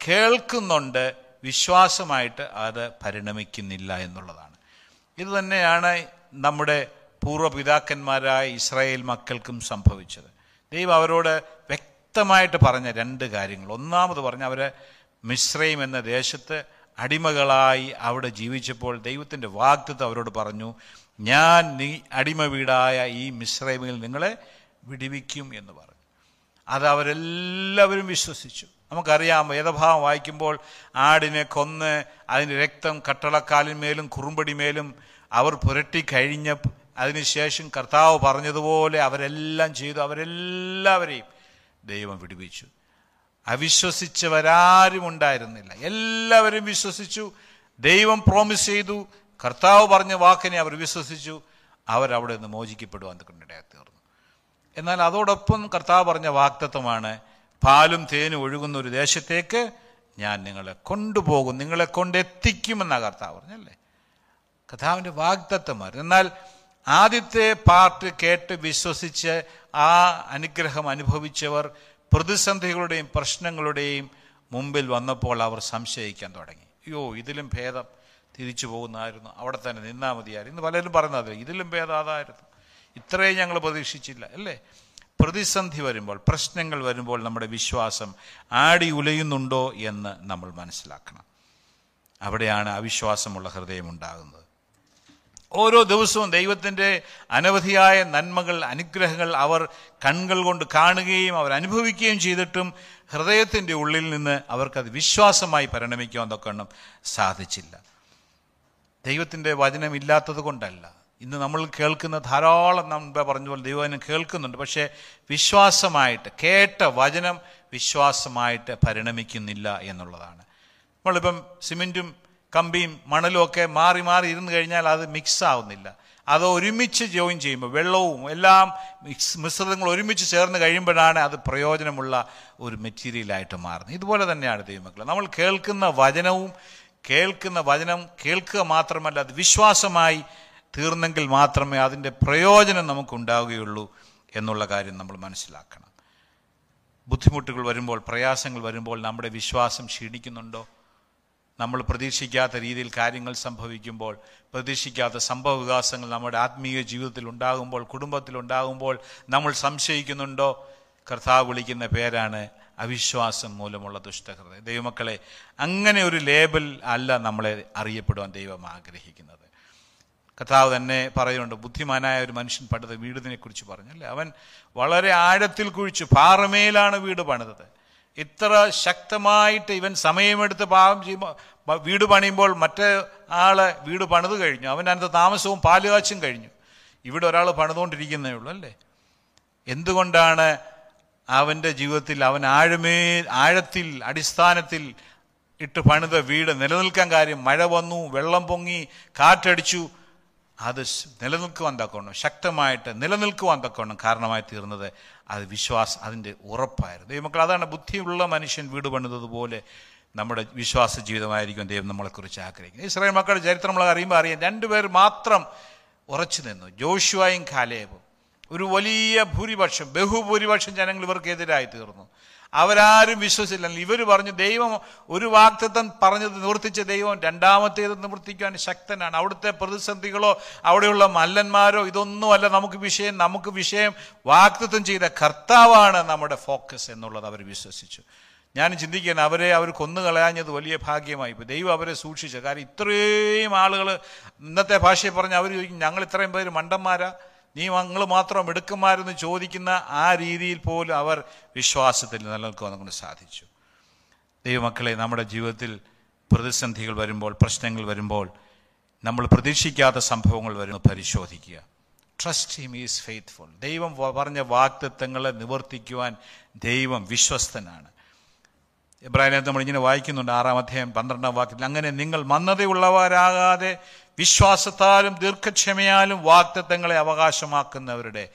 കേൾക്കുന്നുണ്ട് വിശ്വാസമായിട്ട് അത് പരിണമിക്കുന്നില്ല എന്നുള്ളതാണ്. ഇത് തന്നെയാണ് നമ്മുടെ പൂർവപിതാക്കന്മാരായ ഇസ്രായേൽ മക്കൾക്കും സംഭവിച്ചത്. ദൈവം അവരോട് വ്യക്തമായിട്ട് പറഞ്ഞ രണ്ട് കാര്യങ്ങൾ. ഒന്നാമത് പറഞ്ഞ അവരെ മിശ്രയും എന്ന ദേശത്ത് അടിമകളായി അവിടെ ജീവിച്ചപ്പോൾ ദൈവത്തിന്റെ വാഗ്ദത്ത് അവരോട് പറഞ്ഞു. ഞാൻ നീ അടിമ വീടായ ഈ മിശ്രൈമിൽ നിങ്ങളെ വിടിവിക്കും എന്ന് പറഞ്ഞു. അത് അവരെല്ലാവരും വിശ്വസിച്ചു. നമുക്കറിയാം വേദഭാവം വായിക്കുമ്പോൾ ആടിനെ കൊന്ന് അതിന്റെ രക്തം കട്ടളക്കാലിന്മേലും കുറുമ്പടിമേലും അവർ പുരട്ടി കഴിഞ്ഞ അതിനുശേഷം കർത്താവ് പറഞ്ഞതുപോലെ അവരെല്ലാം ചെയ്തു. അവരെല്ലാവരെയും ദൈവം വിടുവിച്ചു. അവിശ്വസിച്ചവരാരും ഉണ്ടായിരുന്നില്ല. എല്ലാവരും വിശ്വസിച്ചു. ദൈവം പ്രോമിസ് ചെയ്തു. കർത്താവ് പറഞ്ഞ വാക്കിനെ അവർ വിശ്വസിച്ചു അവരവിടെ നിന്ന് മോചിക്കപ്പെടുവാൻ കൊണ്ടിടയായി തീർന്നു. എന്നാൽ അതോടൊപ്പം കർത്താവ് പറഞ്ഞ വാക്തത്വമാണ് പാലും തേനും ഒഴുകുന്ന ഒരു ദേശത്തേക്ക് ഞാൻ നിങ്ങളെ കൊണ്ടുപോകും നിങ്ങളെ കൊണ്ടെത്തിക്കുമെന്നാ കർത്താവ് പറഞ്ഞല്ലേ കഥാവിന്റെ വാഗ്ദത്തമായിരുന്നു എന്നാൽ ആദ്യത്തെ പാർട്ട് കേട്ട് വിശ്വസിച്ച് ആ അനുഗ്രഹം അനുഭവിച്ചവർ പ്രതിസന്ധികളുടെയും പ്രശ്നങ്ങളുടെയും മുമ്പിൽ വന്നപ്പോൾ അവർ സംശയിക്കാൻ തുടങ്ങി. അയ്യോ ഇതിലും ഭേദം. തിരിച്ചു പോകുന്നതായിരുന്നു അവിടെ തന്നെ നിന്നാൽ മതിയായിരുന്നു ഇന്ന് പലരും പറയുന്നത് ഇതിലും ഭേദം അതായിരുന്നു ഇത്രയും ഞങ്ങൾ പ്രതീക്ഷിച്ചില്ല അല്ലേ? പ്രതിസന്ധി വരുമ്പോൾ പ്രശ്നങ്ങൾ വരുമ്പോൾ നമ്മുടെ വിശ്വാസം ആടി ഉലയുന്നുണ്ടോ എന്ന് നമ്മൾ മനസ്സിലാക്കണം. അവിടെയാണ് അവിശ്വാസമുള്ള ഹൃദയം ഉണ്ടാകുന്നത്. ഓരോ ദിവസവും ദൈവത്തിന്റെ അനവധിയായ നന്മകൾ അനുഗ്രഹങ്ങൾ അവർ കൺകൾ കൊണ്ട് കാണുകയും അവർ അനുഭവിക്കുകയും ചെയ്തിട്ടും ഹൃദയത്തിന്റെ ഉള്ളിൽ നിന്ന് അവർക്കത് വിശ്വാസമായി പരിണമിക്കുവാൻ തൊക്കെ സാധിച്ചില്ല. ദൈവത്തിന്റെ വചനം ഇല്ലാത്തത് കൊണ്ടല്ല. ഇന്ന് നമ്മൾ കേൾക്കുന്ന ധാരാളം നമ്മൾ പറഞ്ഞ പോലെ ദൈവവചനം കേൾക്കുന്നുണ്ട്. പക്ഷേ വിശ്വാസമായിട്ട് കേട്ട വചനം വിശ്വാസമായിട്ട് പരിണമിക്കുന്നില്ല എന്നുള്ളതാണ്. നമ്മളിപ്പം സിമെന്റും കമ്പിയും മണലും ഒക്കെ മാറി മാറി ഇരുന്ന് കഴിഞ്ഞാൽ അത് മിക്സ് ആവുന്നില്ല അത് ഒരുമിച്ച് ജോയിൻ ചെയ്യുമ്പോൾ വെള്ളവും എല്ലാം മിക്സ് മിശ്രിതങ്ങൾ ഒരുമിച്ച് ചേർന്ന് കഴിയുമ്പോഴാണ് അത് പ്രയോജനമുള്ള ഒരു മെറ്റീരിയലായിട്ട് മാറുന്നത്. ഇതുപോലെ തന്നെയാണ് ദൈവമക്കൾ നമ്മൾ കേൾക്കുന്ന വചനവും കേൾക്കുന്ന വചനം കേൾക്കുക മാത്രമല്ല അത് വിശ്വാസമായി തീർന്നെങ്കിൽ മാത്രമേ അതിന്റെ പ്രയോജനം നമുക്കുണ്ടാവുകയുള്ളൂ എന്നുള്ള കാര്യം നമ്മൾ മനസ്സിലാക്കണം. ബുദ്ധിമുട്ടുകൾ വരുമ്പോൾ പ്രയാസങ്ങൾ വരുമ്പോൾ നമ്മുടെ വിശ്വാസം ക്ഷീണിക്കുന്നുണ്ടോ? നമ്മൾ പ്രതീക്ഷിക്കാത്ത രീതിയിൽ കാര്യങ്ങൾ സംഭവിക്കുമ്പോൾ പ്രതീക്ഷിക്കാത്ത സംഭവ വികാസങ്ങൾ നമ്മുടെ ആത്മീയ ജീവിതത്തിൽ ഉണ്ടാകുമ്പോൾ കുടുംബത്തിൽ ഉണ്ടാകുമ്പോൾ നമ്മൾ സംശയിക്കുന്നുണ്ടോ? കർത്താവ് വിളിക്കുന്ന പേരാണ് അവിശ്വാസം മൂലമുള്ള ദുഷ്ടഹൃദയം. ദൈവമക്കളെ അങ്ങനെ ഒരു ലേബൽ അല്ല നമ്മളെ അറിയപ്പെടുവാൻ ദൈവം ആഗ്രഹിക്കുന്നത്. കഥാവ് തന്നെ പറയുന്നുണ്ട് ബുദ്ധിമാനായ ഒരു മനുഷ്യൻ പണിത വീടിനെ കുറിച്ച് പറഞ്ഞല്ലേ? അവൻ വളരെ ആഴത്തിൽ കുഴിച്ചു പാറമേലാണ് വീട് പണിതത്. ഇത്ര ശക്തമായിട്ട് ഇവൻ സമയമെടുത്ത് പാവം ചെയ്യുമ്പോൾ വീട് പണിയുമ്പോൾ മറ്റേ ആൾ വീട് പണിത് കഴിഞ്ഞു. അവൻ അതിനകത്ത് താമസവും പാലുകാച്ചും കഴിഞ്ഞു. ഇവിടെ ഒരാൾ പണിതുകൊണ്ടിരിക്കുന്നേ ഉള്ളൂ അല്ലേ? എന്തുകൊണ്ടാണ് അവന്റെ ജീവിതത്തിൽ അവൻ ആഴമേ ആഴത്തിൽ അടിസ്ഥാനത്തിൽ ഇട്ട് പണിത വീട് നിലനിൽക്കാൻ കാര്യം. മഴ വന്നു വെള്ളം പൊങ്ങി കാറ്റടിച്ചു. അത് നിലനിൽക്കുവാൻ തക്കവണ്ണം ശക്തമായിട്ട് നിലനിൽക്കുവാൻ തക്കവണ്ണം കാരണമായി തീർന്നത് അത് വിശ്വാസം അതിന്റെ ഉറപ്പായിരുന്നു. ദൈവമക്കൾ അതാണ് ബുദ്ധിയുള്ള മനുഷ്യൻ വീട് പണിതതുപോലെ നമ്മുടെ വിശ്വാസ ജീവിതമായിരിക്കും ദൈവം നമ്മളെക്കുറിച്ച് ആഗ്രഹിക്കുന്നത്. ഇസ്രായേൽ മക്കളുടെ ചരിത്രം നമ്മൾ അറിയുമ്പോൾ അറിയാം. രണ്ടുപേർ മാത്രം ഉറച്ചു നിന്നു. ജോഷുവായും കാലേബും. ഒരു വലിയ ഭൂരിപക്ഷം ബഹുഭൂരിപക്ഷം ജനങ്ങൾ ഇവർക്കെതിരായി തീർന്നു. അവരാരും വിശ്വസിച്ചില്ല ഇവർ പറഞ്ഞു ദൈവം ഒരു വാക്തത്വം പറഞ്ഞത് നിവർത്തിച്ച ദൈവം രണ്ടാമത്തേത് നിവർത്തിക്കാൻ ശക്തനാണ്. അവിടുത്തെ പ്രതിസന്ധികളോ അവിടെയുള്ള മല്ലന്മാരോ ഇതൊന്നുമല്ല നമുക്ക് വിഷയം. നമുക്ക് വിഷയം വാക്തത്വം ചെയ്ത കർത്താവാണ് നമ്മുടെ ഫോക്കസ് എന്നുള്ളത് അവർ വിശ്വസിച്ചു. ഞാൻ ചിന്തിക്കുകയാണ് അവരെ അവർ കൊന്നുകളയാഞ്ഞത് വലിയ ഭാഗ്യമായി. ഇപ്പോൾ ദൈവം അവരെ സൂക്ഷിച്ചു. കാരണം ഇത്രയും ആളുകൾ ഇന്നത്തെ ഭാഷയിൽ പറഞ്ഞ് അവർ ചോദിക്കും ഞങ്ങൾ ഇത്രയും പേര് മണ്ടന്മാരാ? നീ ഞങ്ങൾ മാത്രം എടുക്കുമാരെന്ന് ചോദിക്കുന്ന ആ രീതിയിൽ പോലും അവർ വിശ്വാസത്തിൽ നിലനിൽക്കുവാൻ കൊണ്ട് സാധിച്ചു. ദൈവമക്കളെ നമ്മുടെ ജീവിതത്തിൽ പ്രതിസന്ധികൾ വരുമ്പോൾ പ്രശ്നങ്ങൾ വരുമ്പോൾ നമ്മൾ പ്രതീക്ഷിക്കാത്ത സംഭവങ്ങൾ വരുന്നു പരിശോധിക്കുക. ട്രസ്റ്റ് ഹിം ഈസ് ഫെയ്ത്ത്ഫുൾ ദൈവം പറഞ്ഞ വാക്തത്വങ്ങളെ നിവർത്തിക്കുവാൻ ദൈവം വിശ്വസ്തനാണ്. ഇബ്രാഹിം നമ്മൾ ഇങ്ങനെ വായിക്കുന്നുണ്ട് ആറാം അധ്യായം പന്ത്രണ്ടാം വാക്യത്തിൽ അങ്ങനെ നിങ്ങൾ മന്ദതയുള്ളവരാകാതെ വിശ്വാസത്താലും ദീർഘക്ഷമയാലും വാക്തത്വങ്ങളെ അവകാശമാക്കുന്നവരുടെ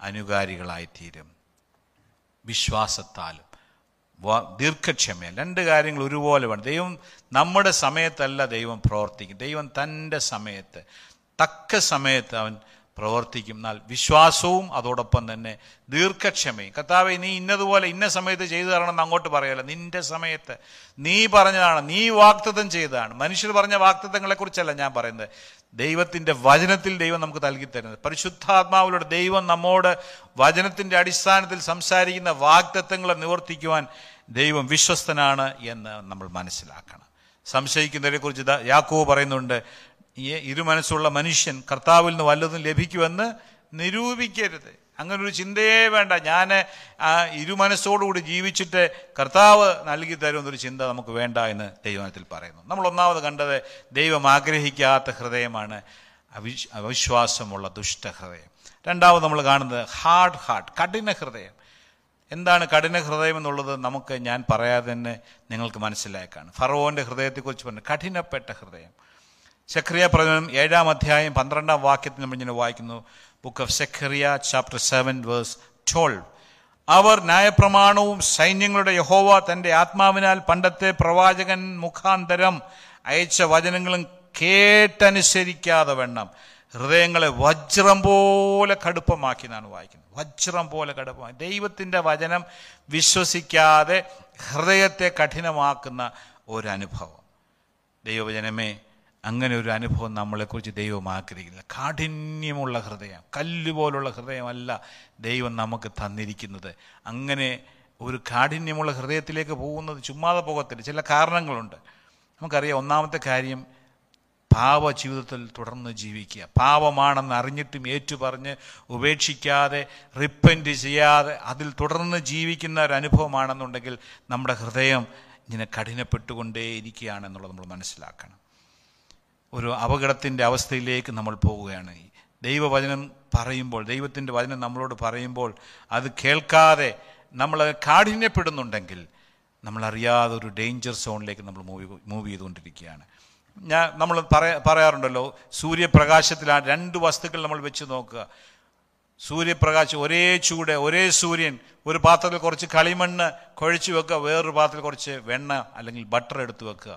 അനുകാരികളായിത്തീരും. വിശ്വാസത്താലും. ദീർഘക്ഷമ രണ്ട് കാര്യങ്ങൾ ഒരുപോലെ വേണം. ദൈവം നമ്മുടെ സമയത്തല്ല ദൈവം പ്രവർത്തിക്കും. ദൈവം തന്റെ സമയത്ത് തക്ക സമയത്ത് അവൻ പ്രവർത്തിക്കും. എന്നാൽ വിശ്വാസവും അതോടൊപ്പം തന്നെ ദീർഘക്ഷമയും. കർത്താവെ നീ ഇന്നതുപോലെ ഇന്ന സമയത്ത് ചെയ്തു തരണമെന്ന് അങ്ങോട്ട് പറയല്ല. നിന്റെ സമയത്ത് നീ പറഞ്ഞതാണ് നീ വാക്തത്വം ചെയ്തതാണ്. മനുഷ്യർ പറഞ്ഞ വാക്തത്വങ്ങളെക്കുറിച്ചല്ല ഞാൻ പറയുന്നത്. ദൈവത്തിന്റെ വചനത്തിൽ ദൈവം നമുക്ക് നൽകി തരുന്നത്. പരിശുദ്ധാത്മാവിലൂടെ ദൈവം നമ്മോട് വചനത്തിന്റെ അടിസ്ഥാനത്തിൽ സംസാരിക്കുന്ന വാക്തത്വങ്ങളെ നിവർത്തിക്കുവാൻ ദൈവം വിശ്വസ്തനാണ് എന്ന് നമ്മൾ മനസ്സിലാക്കണം. സംശയിക്കുന്നതിനെക്കുറിച്ച് യാക്കോ പറയുന്നുണ്ട് ഈ ഇരുമനസ്സുള്ള മനുഷ്യൻ കർത്താവിൽ നിന്ന് വല്ലതും ലഭിക്കുമെന്ന് നിരൂപിക്കരുത്. അങ്ങനെ ഒരു ചിന്തയേ വേണ്ട. ഞാൻ ആ ഇരുമനസ്സോടുകൂടി ജീവിച്ചിട്ട് കർത്താവ് നൽകി തരുമെന്നൊരു ചിന്ത നമുക്ക് വേണ്ട എന്ന് ദൈവത്തിൽ പറയുന്നു. നമ്മൾ ഒന്നാമത് കണ്ടത് ദൈവം ആഗ്രഹിക്കാത്ത ഹൃദയമാണ് അവിശ് അവിശ്വാസമുള്ള ദുഷ്ടഹൃദയം. രണ്ടാമത് നമ്മൾ കാണുന്നത് ഹാർഡ് ഹാർട്ട് കഠിന ഹൃദയം. എന്താണ് കഠിന ഹൃദയം എന്നുള്ളത് നമുക്ക് ഞാൻ പറയാതെ തന്നെ നിങ്ങൾക്ക് മനസ്സിലാക്കാണ് ഫറവോന്റെ ഹൃദയത്തെക്കുറിച്ച് പറഞ്ഞു കഠിനപ്പെട്ട ഹൃദയം. സെഖറിയ പ്രവചനം ഏഴാം അധ്യായം പന്ത്രണ്ടാം വാക്യത്തിൽ നമ്മൾ ഇങ്ങനെ വായിക്കുന്നു. Book of Zechariah chapter seven verse twelve അവർ ന്യായപ്രമാണവും സൈന്യങ്ങളുടെ യഹോവ തന്റെ ആത്മാവിനാൽ പണ്ടത്തെ പ്രവാചകൻ മുഖാന്തരം അയച്ച വചനങ്ങളും കേട്ടനുസരിക്കാതെ വേണം ഹൃദയങ്ങളെ വജ്രം പോലെ കടുപ്പമാക്കി എന്നാണ് വായിക്കുന്നത്. വജ്രം പോലെ കടുപ്പമാക്കി. ദൈവത്തിന്റെ വചനം വിശ്വസിക്കാതെ ഹൃദയത്തെ കഠിനമാക്കുന്ന ഒരനുഭവം. ദൈവവചനമേ അങ്ങനെ ഒരു അനുഭവം നമ്മളെക്കുറിച്ച് ദൈവം ആഗ്രഹിക്കുന്നില്ല. കാഠിന്യമുള്ള ഹൃദയം കല്ലുപോലുള്ള ഹൃദയമല്ല ദൈവം നമുക്ക് തന്നിരിക്കുന്നത്. അങ്ങനെ ഒരു കാഠിന്യമുള്ള ഹൃദയത്തിലേക്ക് പോകുന്നത് ചുമ്മാതെ പോകത്തില്ല. ചില കാരണങ്ങളുണ്ട്. നമുക്കറിയാം ഒന്നാമത്തെ കാര്യം പാവ ജീവിതത്തിൽ തുടർന്ന് ജീവിക്കുക. പാവമാണെന്ന് അറിഞ്ഞിട്ടും ഏറ്റുപറഞ്ഞ് ഉപേക്ഷിക്കാതെ റിപ്പന്റ് ചെയ്യാതെ അതിൽ തുടർന്ന് ജീവിക്കുന്ന ഒരു അനുഭവമാണെന്നുണ്ടെങ്കിൽ നമ്മുടെ ഹൃദയം ഇങ്ങനെ കഠിനപ്പെട്ടുകൊണ്ടേയിരിക്കുകയാണെന്നുള്ളത് നമ്മൾ മനസ്സിലാക്കണം. ഒരു അപകടത്തിന്റെ അവസ്ഥയിലേക്ക് നമ്മൾ പോവുകയാണ് ദൈവവചനം പറയുമ്പോൾ ദൈവത്തിന്റെ വചനം നമ്മളോട് പറയുമ്പോൾ അത് കേൾക്കാതെ നമ്മൾ കാഠിന്യപ്പെടുന്നുണ്ടെങ്കിൽ നമ്മളറിയാതെ ഒരു ഡേഞ്ചർ സോണിലേക്ക് നമ്മൾ മൂവ് മൂവ് ചെയ്തുകൊണ്ടിരിക്കുകയാണ്. ഞാൻ നമ്മൾ പറയാ പറയാറുണ്ടല്ലോ സൂര്യപ്രകാശത്തിലാണ് രണ്ട് വസ്തുക്കൾ നമ്മൾ വെച്ച് നോക്കുക. സൂര്യപ്രകാശം ഒരേ ചൂട് ഒരേ സൂര്യൻ ഒരു പാത്രത്തിൽ കുറച്ച് കളിമണ്ണ് കുഴച്ച് വെക്കുക വേറൊരു പാത്രത്തിൽ കുറച്ച് വെണ്ണ അല്ലെങ്കിൽ ബട്ടർ എടുത്ത് വെക്കുക.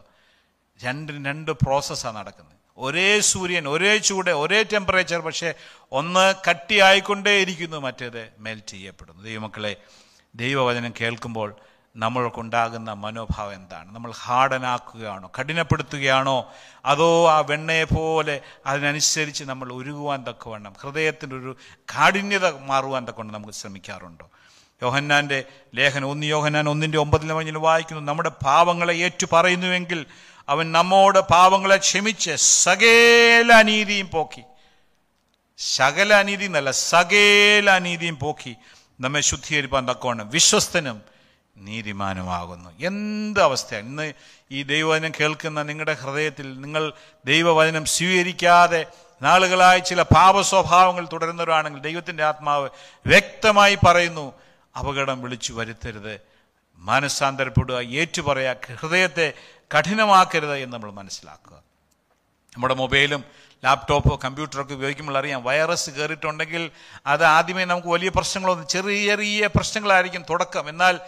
രണ്ടിന് രണ്ട് പ്രോസസ്സാണ് നടക്കുന്നത്. ഒരേ സൂര്യൻ ഒരേ ചൂട് ഒരേ ടെമ്പറേച്ചർ പക്ഷേ ഒന്ന് കട്ടിയായിക്കൊണ്ടേയിരിക്കുന്നു മറ്റേത് മെൽറ്റ് ചെയ്യപ്പെടുന്നു. ദൈവമക്കളെ ദൈവവചനം കേൾക്കുമ്പോൾ നമ്മൾക്കുണ്ടാകുന്ന മനോഭാവം എന്താണ്? നമ്മൾ ഹാർഡനാക്കുകയാണോ കഠിനപ്പെടുത്തുകയാണോ? അതോ ആ വെണ്ണയെ പോലെ അതിനനുസരിച്ച് നമ്മൾ ഉരുകുവാൻ തക്കവണ്ണം ഹൃദയത്തിന്റെ ഒരു കാഠിന്യത മാറുവാൻ തക്കവണ്ണം നമുക്ക് ശ്രമിക്കാറുണ്ടോ? യോഹന്നാന്റെ ലേഖനം ഒന്ന് യോഹന്നാൻ ഒന്നിന്റെ ഒമ്പതിലും മഞ്ഞിൽ വായിക്കുന്നു നമ്മുടെ പാവങ്ങളെ ഏറ്റു പറയുന്നുവെങ്കിൽ അവൻ നമ്മോട് പാവങ്ങളെ ക്ഷമിച്ച് സകേല അനീതിയും പോക്കി. സകല അനീതി എന്നല്ല സകേല അനീതിയും പോക്കി. നമ്മെ ശുദ്ധീകരിപ്പാൻ തക്കവണ്ണം വിശ്വസ്തനും നീതിമാനുമാകുന്നു. എന്ത് അവസ്ഥയാണ്? ഇന്ന് ഈ ദൈവവചനം കേൾക്കുന്ന നിങ്ങളുടെ ഹൃദയത്തിൽ നിങ്ങൾ ദൈവവചനം സ്വീകരിക്കാതെ നാളുകളായി ചില പാപ സ്വഭാവങ്ങൾ തുടരുന്നവരാണെങ്കിൽ ദൈവത്തിന്റെ ആത്മാവ് വ്യക്തമായി പറയുന്നു അപകടം വിളിച്ചു വരുത്തരുത്. മാനസാന്തരപ്പെടുക ഏറ്റുപറയുക ഹൃദയത്തെ കഠിനമാക്കരുത് എന്ന് നമ്മൾ മനസ്സിലാക്കുക. നമ്മുടെ മൊബൈലും ലാപ്ടോപ്പോ കമ്പ്യൂട്ടറൊക്കെ ഉപയോഗിക്കുമ്പോൾ അറിയാം വൈറസ് കയറിയിട്ടുണ്ടെങ്കിൽ അത് ആദ്യമേ നമുക്ക് വലിയ പ്രശ്നങ്ങളൊന്നും ചെറിയ ചെറിയ പ്രശ്നങ്ങളായിരിക്കും തുടക്കം. എന്നാൽ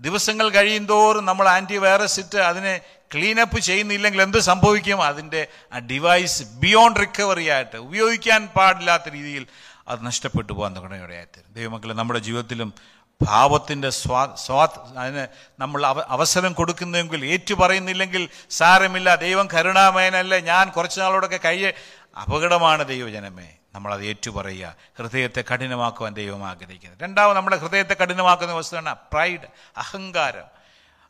ദിവസങ്ങൾ കഴിയും തോറും നമ്മൾ ആന്റി വൈറസ് ഇട്ട് അതിനെ ക്ലീനപ്പ് ചെയ്യുന്നില്ലെങ്കിൽ എന്ത് സംഭവിക്കും? അതിന്റെ ആ ഡിവൈസ് ബിയോണ്ട് റിക്കവറി ആയിട്ട് ഉപയോഗിക്കാൻ പാടില്ലാത്ത രീതിയിൽ അത് നഷ്ടപ്പെട്ടു പോകാൻ തുടങ്ങിയവരെയായിത്തരും ദൈവമക്കളെ നമ്മുടെ ജീവിതത്തിലും ഭാവത്തിന്റെ സ്വാ സ്വാ അതിന് നമ്മൾ അവ അവസരം കൊടുക്കുന്നെങ്കിൽ ഏറ്റു പറയുന്നില്ലെങ്കിൽ സാരമില്ല ദൈവം കരുണാമയനല്ലേ ഞാൻ കുറച്ച് നാളോടൊക്കെ കഴിയ അപകടമാണ് ദൈവജനമേ. നമ്മളത് ഏറ്റുപറയുക. ഹൃദയത്തെ കഠിനമാക്കുവാൻ ദൈവം ആഗ്രഹിക്കുന്നത് രണ്ടാമത് നമ്മുടെ ഹൃദയത്തെ കഠിനമാക്കുന്ന വസ്തുവാണ് പ്രൈഡ് അഹങ്കാരം.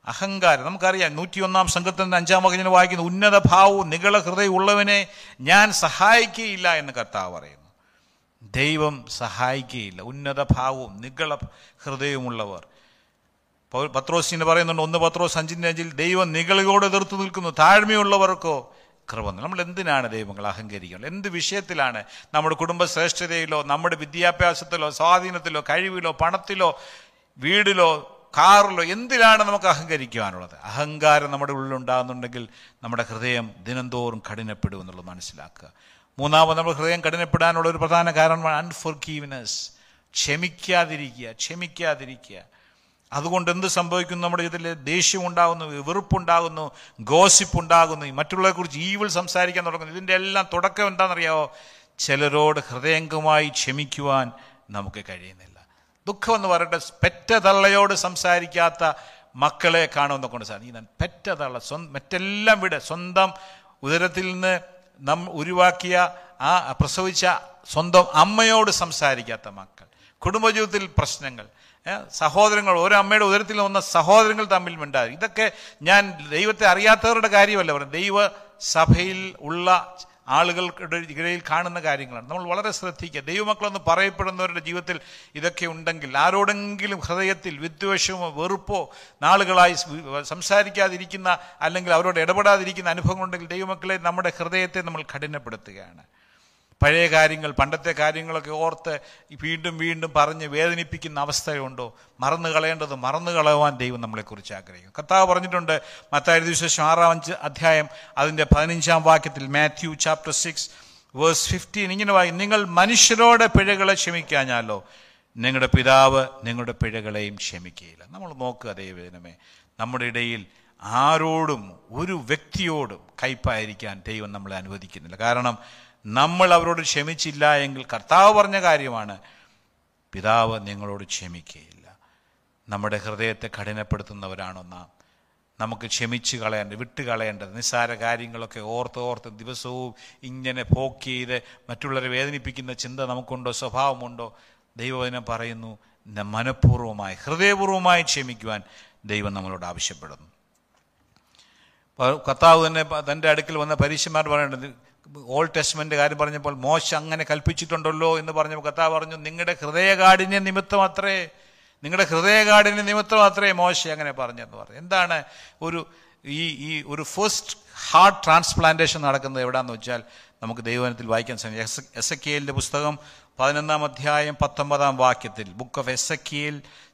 അഹങ്കാരം. നമുക്കറിയാം നൂറ്റിയൊന്നാം സംഘത്തിന്റെ അഞ്ചാം വകഞ്ഞിന് വായിക്കുന്ന ഉന്നത ഭാവവും നികള ഹൃദയം ഉള്ളവനെ ഞാൻ സഹായിക്കുകയില്ല എന്ന് കർത്താവ് പറയുന്നു. ദൈവം സഹായിക്കുകയില്ല. ഉന്നത ഭാവവും നിഗള ഹൃദയമുള്ളവർ. പൗ- പത്രോസിന് പറയുന്നുണ്ട് ഒന്ന് പത്രോസ് അഞ്ചിന്റെ അഞ്ചിൽ ദൈവം നികളിയോട് എതിർത്ത് നിൽക്കുന്നു. താഴ്മയുള്ളവർക്കോ കൃപ നമ്മൾ എന്തിനാണ് ദൈവങ്ങൾ അഹങ്കരിക്കുന്നത്? എന്ത് വിഷയത്തിലാണ് നമ്മുടെ കുടുംബശ്രേഷ്ഠതയിലോ നമ്മുടെ വിദ്യാഭ്യാസത്തിലോ സ്വാധീനത്തിലോ കഴിവിലോ പണത്തിലോ വീടിലോ കാറിലോ എന്തിനാണ് നമുക്ക് അഹങ്കരിക്കുവാനുള്ളത്? അഹങ്കാരം നമ്മുടെ ഉള്ളിലുണ്ടാകുന്നുണ്ടെങ്കിൽ നമ്മുടെ ഹൃദയം ദിനംതോറും കഠിനപ്പെടുമെന്നുള്ളത് മനസ്സിലാക്കുക. മൂന്നാമത് നമ്മൾ ഹൃദയം കഠിനപ്പെടാനുള്ള ഒരു പ്രധാന കാരണമാണ് അൺഫോർഗീവ്നെസ് ക്ഷമിക്കാതിരിക്കുക ക്ഷമിക്കാതിരിക്കുക. അതുകൊണ്ട് എന്ത് സംഭവിക്കുന്നു നമ്മുടെ ഇതിൽ ദേഷ്യം ഉണ്ടാകുന്നു വെറുപ്പുണ്ടാകുന്നു ഗോസിപ്പ് ഉണ്ടാകുന്നു. ഈ മറ്റുള്ളവരെ കുറിച്ച് ഈവിൾ സംസാരിക്കാൻ തുടങ്ങുന്നു. ഇതിന്റെ എല്ലാം തുടക്കം എന്താണെന്നറിയാമോ ചിലരോട് ഹൃദയംഗമായി ക്ഷമിക്കുവാൻ നമുക്ക് കഴിയുന്നില്ല. ദുഃഖം എന്ന് പറയട്ടെ പെറ്റ തള്ളയോട് സംസാരിക്കാത്ത മക്കളെ കാണുമെന്നൊക്കെ കൊണ്ട് സാധിക്കും പെറ്റ തള്ള സ്വന്തം മറ്റെല്ലാം വിട്. സ്വന്തം ഉദരത്തിൽ നിന്ന് നം ഉരുവാക്കിയ ആ പ്രസവിച്ച സ്വന്തം അമ്മയോട് സംസാരിക്കാത്ത മക്കൾ. കുടുംബജീവിതത്തിൽ പ്രശ്നങ്ങൾ. സഹോദരങ്ങൾ ഒരു അമ്മയുടെ ഉദരത്തിൽ വന്ന സഹോദരങ്ങൾ തമ്മിൽ മിണ്ടാതി ഇതൊക്കെ ഞാൻ ദൈവത്തെ അറിയാത്തവരുടെ കാര്യമല്ല പറയുന്നത് ദൈവ സഭയിൽ ഉള്ള ആളുകൾക്കിടെ ഇടയിൽ കാണുന്ന കാര്യങ്ങളാണ്. നമ്മൾ വളരെ ശ്രദ്ധിക്കുക. ദൈവമക്കളെന്ന് പറയപ്പെടുന്നവരുടെ ജീവിതത്തിൽ ഇതൊക്കെ ഉണ്ടെങ്കിൽ ആരോടെങ്കിലും ഹൃദയത്തിൽ വിദ്വേഷമോ വെറുപ്പോ നാളുകളായി സംസാരിക്കാതിരിക്കുന്ന അല്ലെങ്കിൽ അവരോട് ഇടപെടാതിരിക്കുന്ന അനുഭവങ്ങളുണ്ടെങ്കിൽ ദൈവമക്കളെ നമ്മുടെ ഹൃദയത്തെ നമ്മൾ കഠിനപ്പെടുത്തുകയാണ്. പഴയ കാര്യങ്ങൾ പണ്ടത്തെ കാര്യങ്ങളൊക്കെ ഓർത്ത് വീണ്ടും വീണ്ടും പറഞ്ഞ് വേദനിപ്പിക്കുന്ന അവസ്ഥയുണ്ടോ? മറന്നു കളയേണ്ടത് മറന്നു കളയുവാൻ ദൈവം നമ്മളെക്കുറിച്ച് ആഗ്രഹിക്കും കർത്താവ് പറഞ്ഞിട്ടുണ്ട് മത്തായ വിശേഷം ആറാം അഞ്ച് അധ്യായം അതിന്റെ പതിനഞ്ചാം വാക്യത്തിൽ Matthew chapter six verse fifteen ഇങ്ങനെ വായി നിങ്ങൾ മനുഷ്യരോടെ പിഴകളെ ക്ഷമിക്കാഞ്ഞാലോ? നിങ്ങളുടെ പിതാവ് നിങ്ങളുടെ പിഴകളെയും ക്ഷമിക്കുകയില്ല നമ്മൾ നോക്കുക ദൈവജനമേ നമ്മുടെ ഇടയിൽ ആരോടും ഒരു വ്യക്തിയോടും കയ്പായിരിക്കാൻ ദൈവം നമ്മളെ അനുവദിക്കുന്നില്ല. കാരണം നമ്മൾ അവരോട് ക്ഷമിച്ചില്ല എങ്കിൽ കർത്താവ് പറഞ്ഞ കാര്യമാണ് പിതാവ് നിങ്ങളോട് ക്ഷമിക്കുകയില്ല. നമ്മുടെ ഹൃദയത്തെ കഠിനപ്പെടുത്തുന്നവരാണോ നാം? നമുക്ക് ക്ഷമിച്ച് കളയേണ്ടത് വിട്ട് കളയേണ്ടത് നിസ്സാര കാര്യങ്ങളൊക്കെ ഓർത്ത് ഓർത്ത് ദിവസവും ഇങ്ങനെ പോക്ക് ചെയ്ത് മറ്റുള്ളവരെ വേദനിപ്പിക്കുന്ന ചിന്ത നമുക്കുണ്ടോ? സ്വഭാവമുണ്ടോ? ദൈവവചനം പറയുന്നു മനഃപൂർവമായി ഹൃദയപൂർവമായി ക്ഷമിക്കുവാൻ ദൈവം നമ്മളോട് ആവശ്യപ്പെടുന്നു. കർത്താവ് തന്നെ തന്റെ അടുക്കൽ വന്ന പരീക്ഷന്മാർ പറയേണ്ടത് ഓൾഡ് ടെസ്റ്റ്മെന്റ് കാര്യം പറഞ്ഞപ്പോൾ മോശ അങ്ങനെ കൽപ്പിച്ചിട്ടുണ്ടല്ലോ എന്ന് പറഞ്ഞപ്പോൾ കർത്താവ് പറഞ്ഞു നിങ്ങളുടെ ഹൃദയകാഠിന്യ നിമിത്തം അത്രേ നിങ്ങളുടെ ഹൃദയകാഠിന്യ നിമിത്തം അത്രേ മോശ അങ്ങനെ പറഞ്ഞെന്ന് പറഞ്ഞു. എന്താണ് ഒരു ഈ ഈ ഒരു ഫസ്റ്റ് ഹാർട്ട് ട്രാൻസ്പ്ലാന്റേഷൻ നടക്കുന്നത് എവിടാന്ന് വെച്ചാൽ നമുക്ക് ദൈവവനത്തിൽ വായിക്കാൻ സാധിക്കും. എസ് എസ് എ പുസ്തകം പതിനൊന്നാം അധ്യായം പത്തൊമ്പതാം വാക്യത്തിൽ book of Isaiah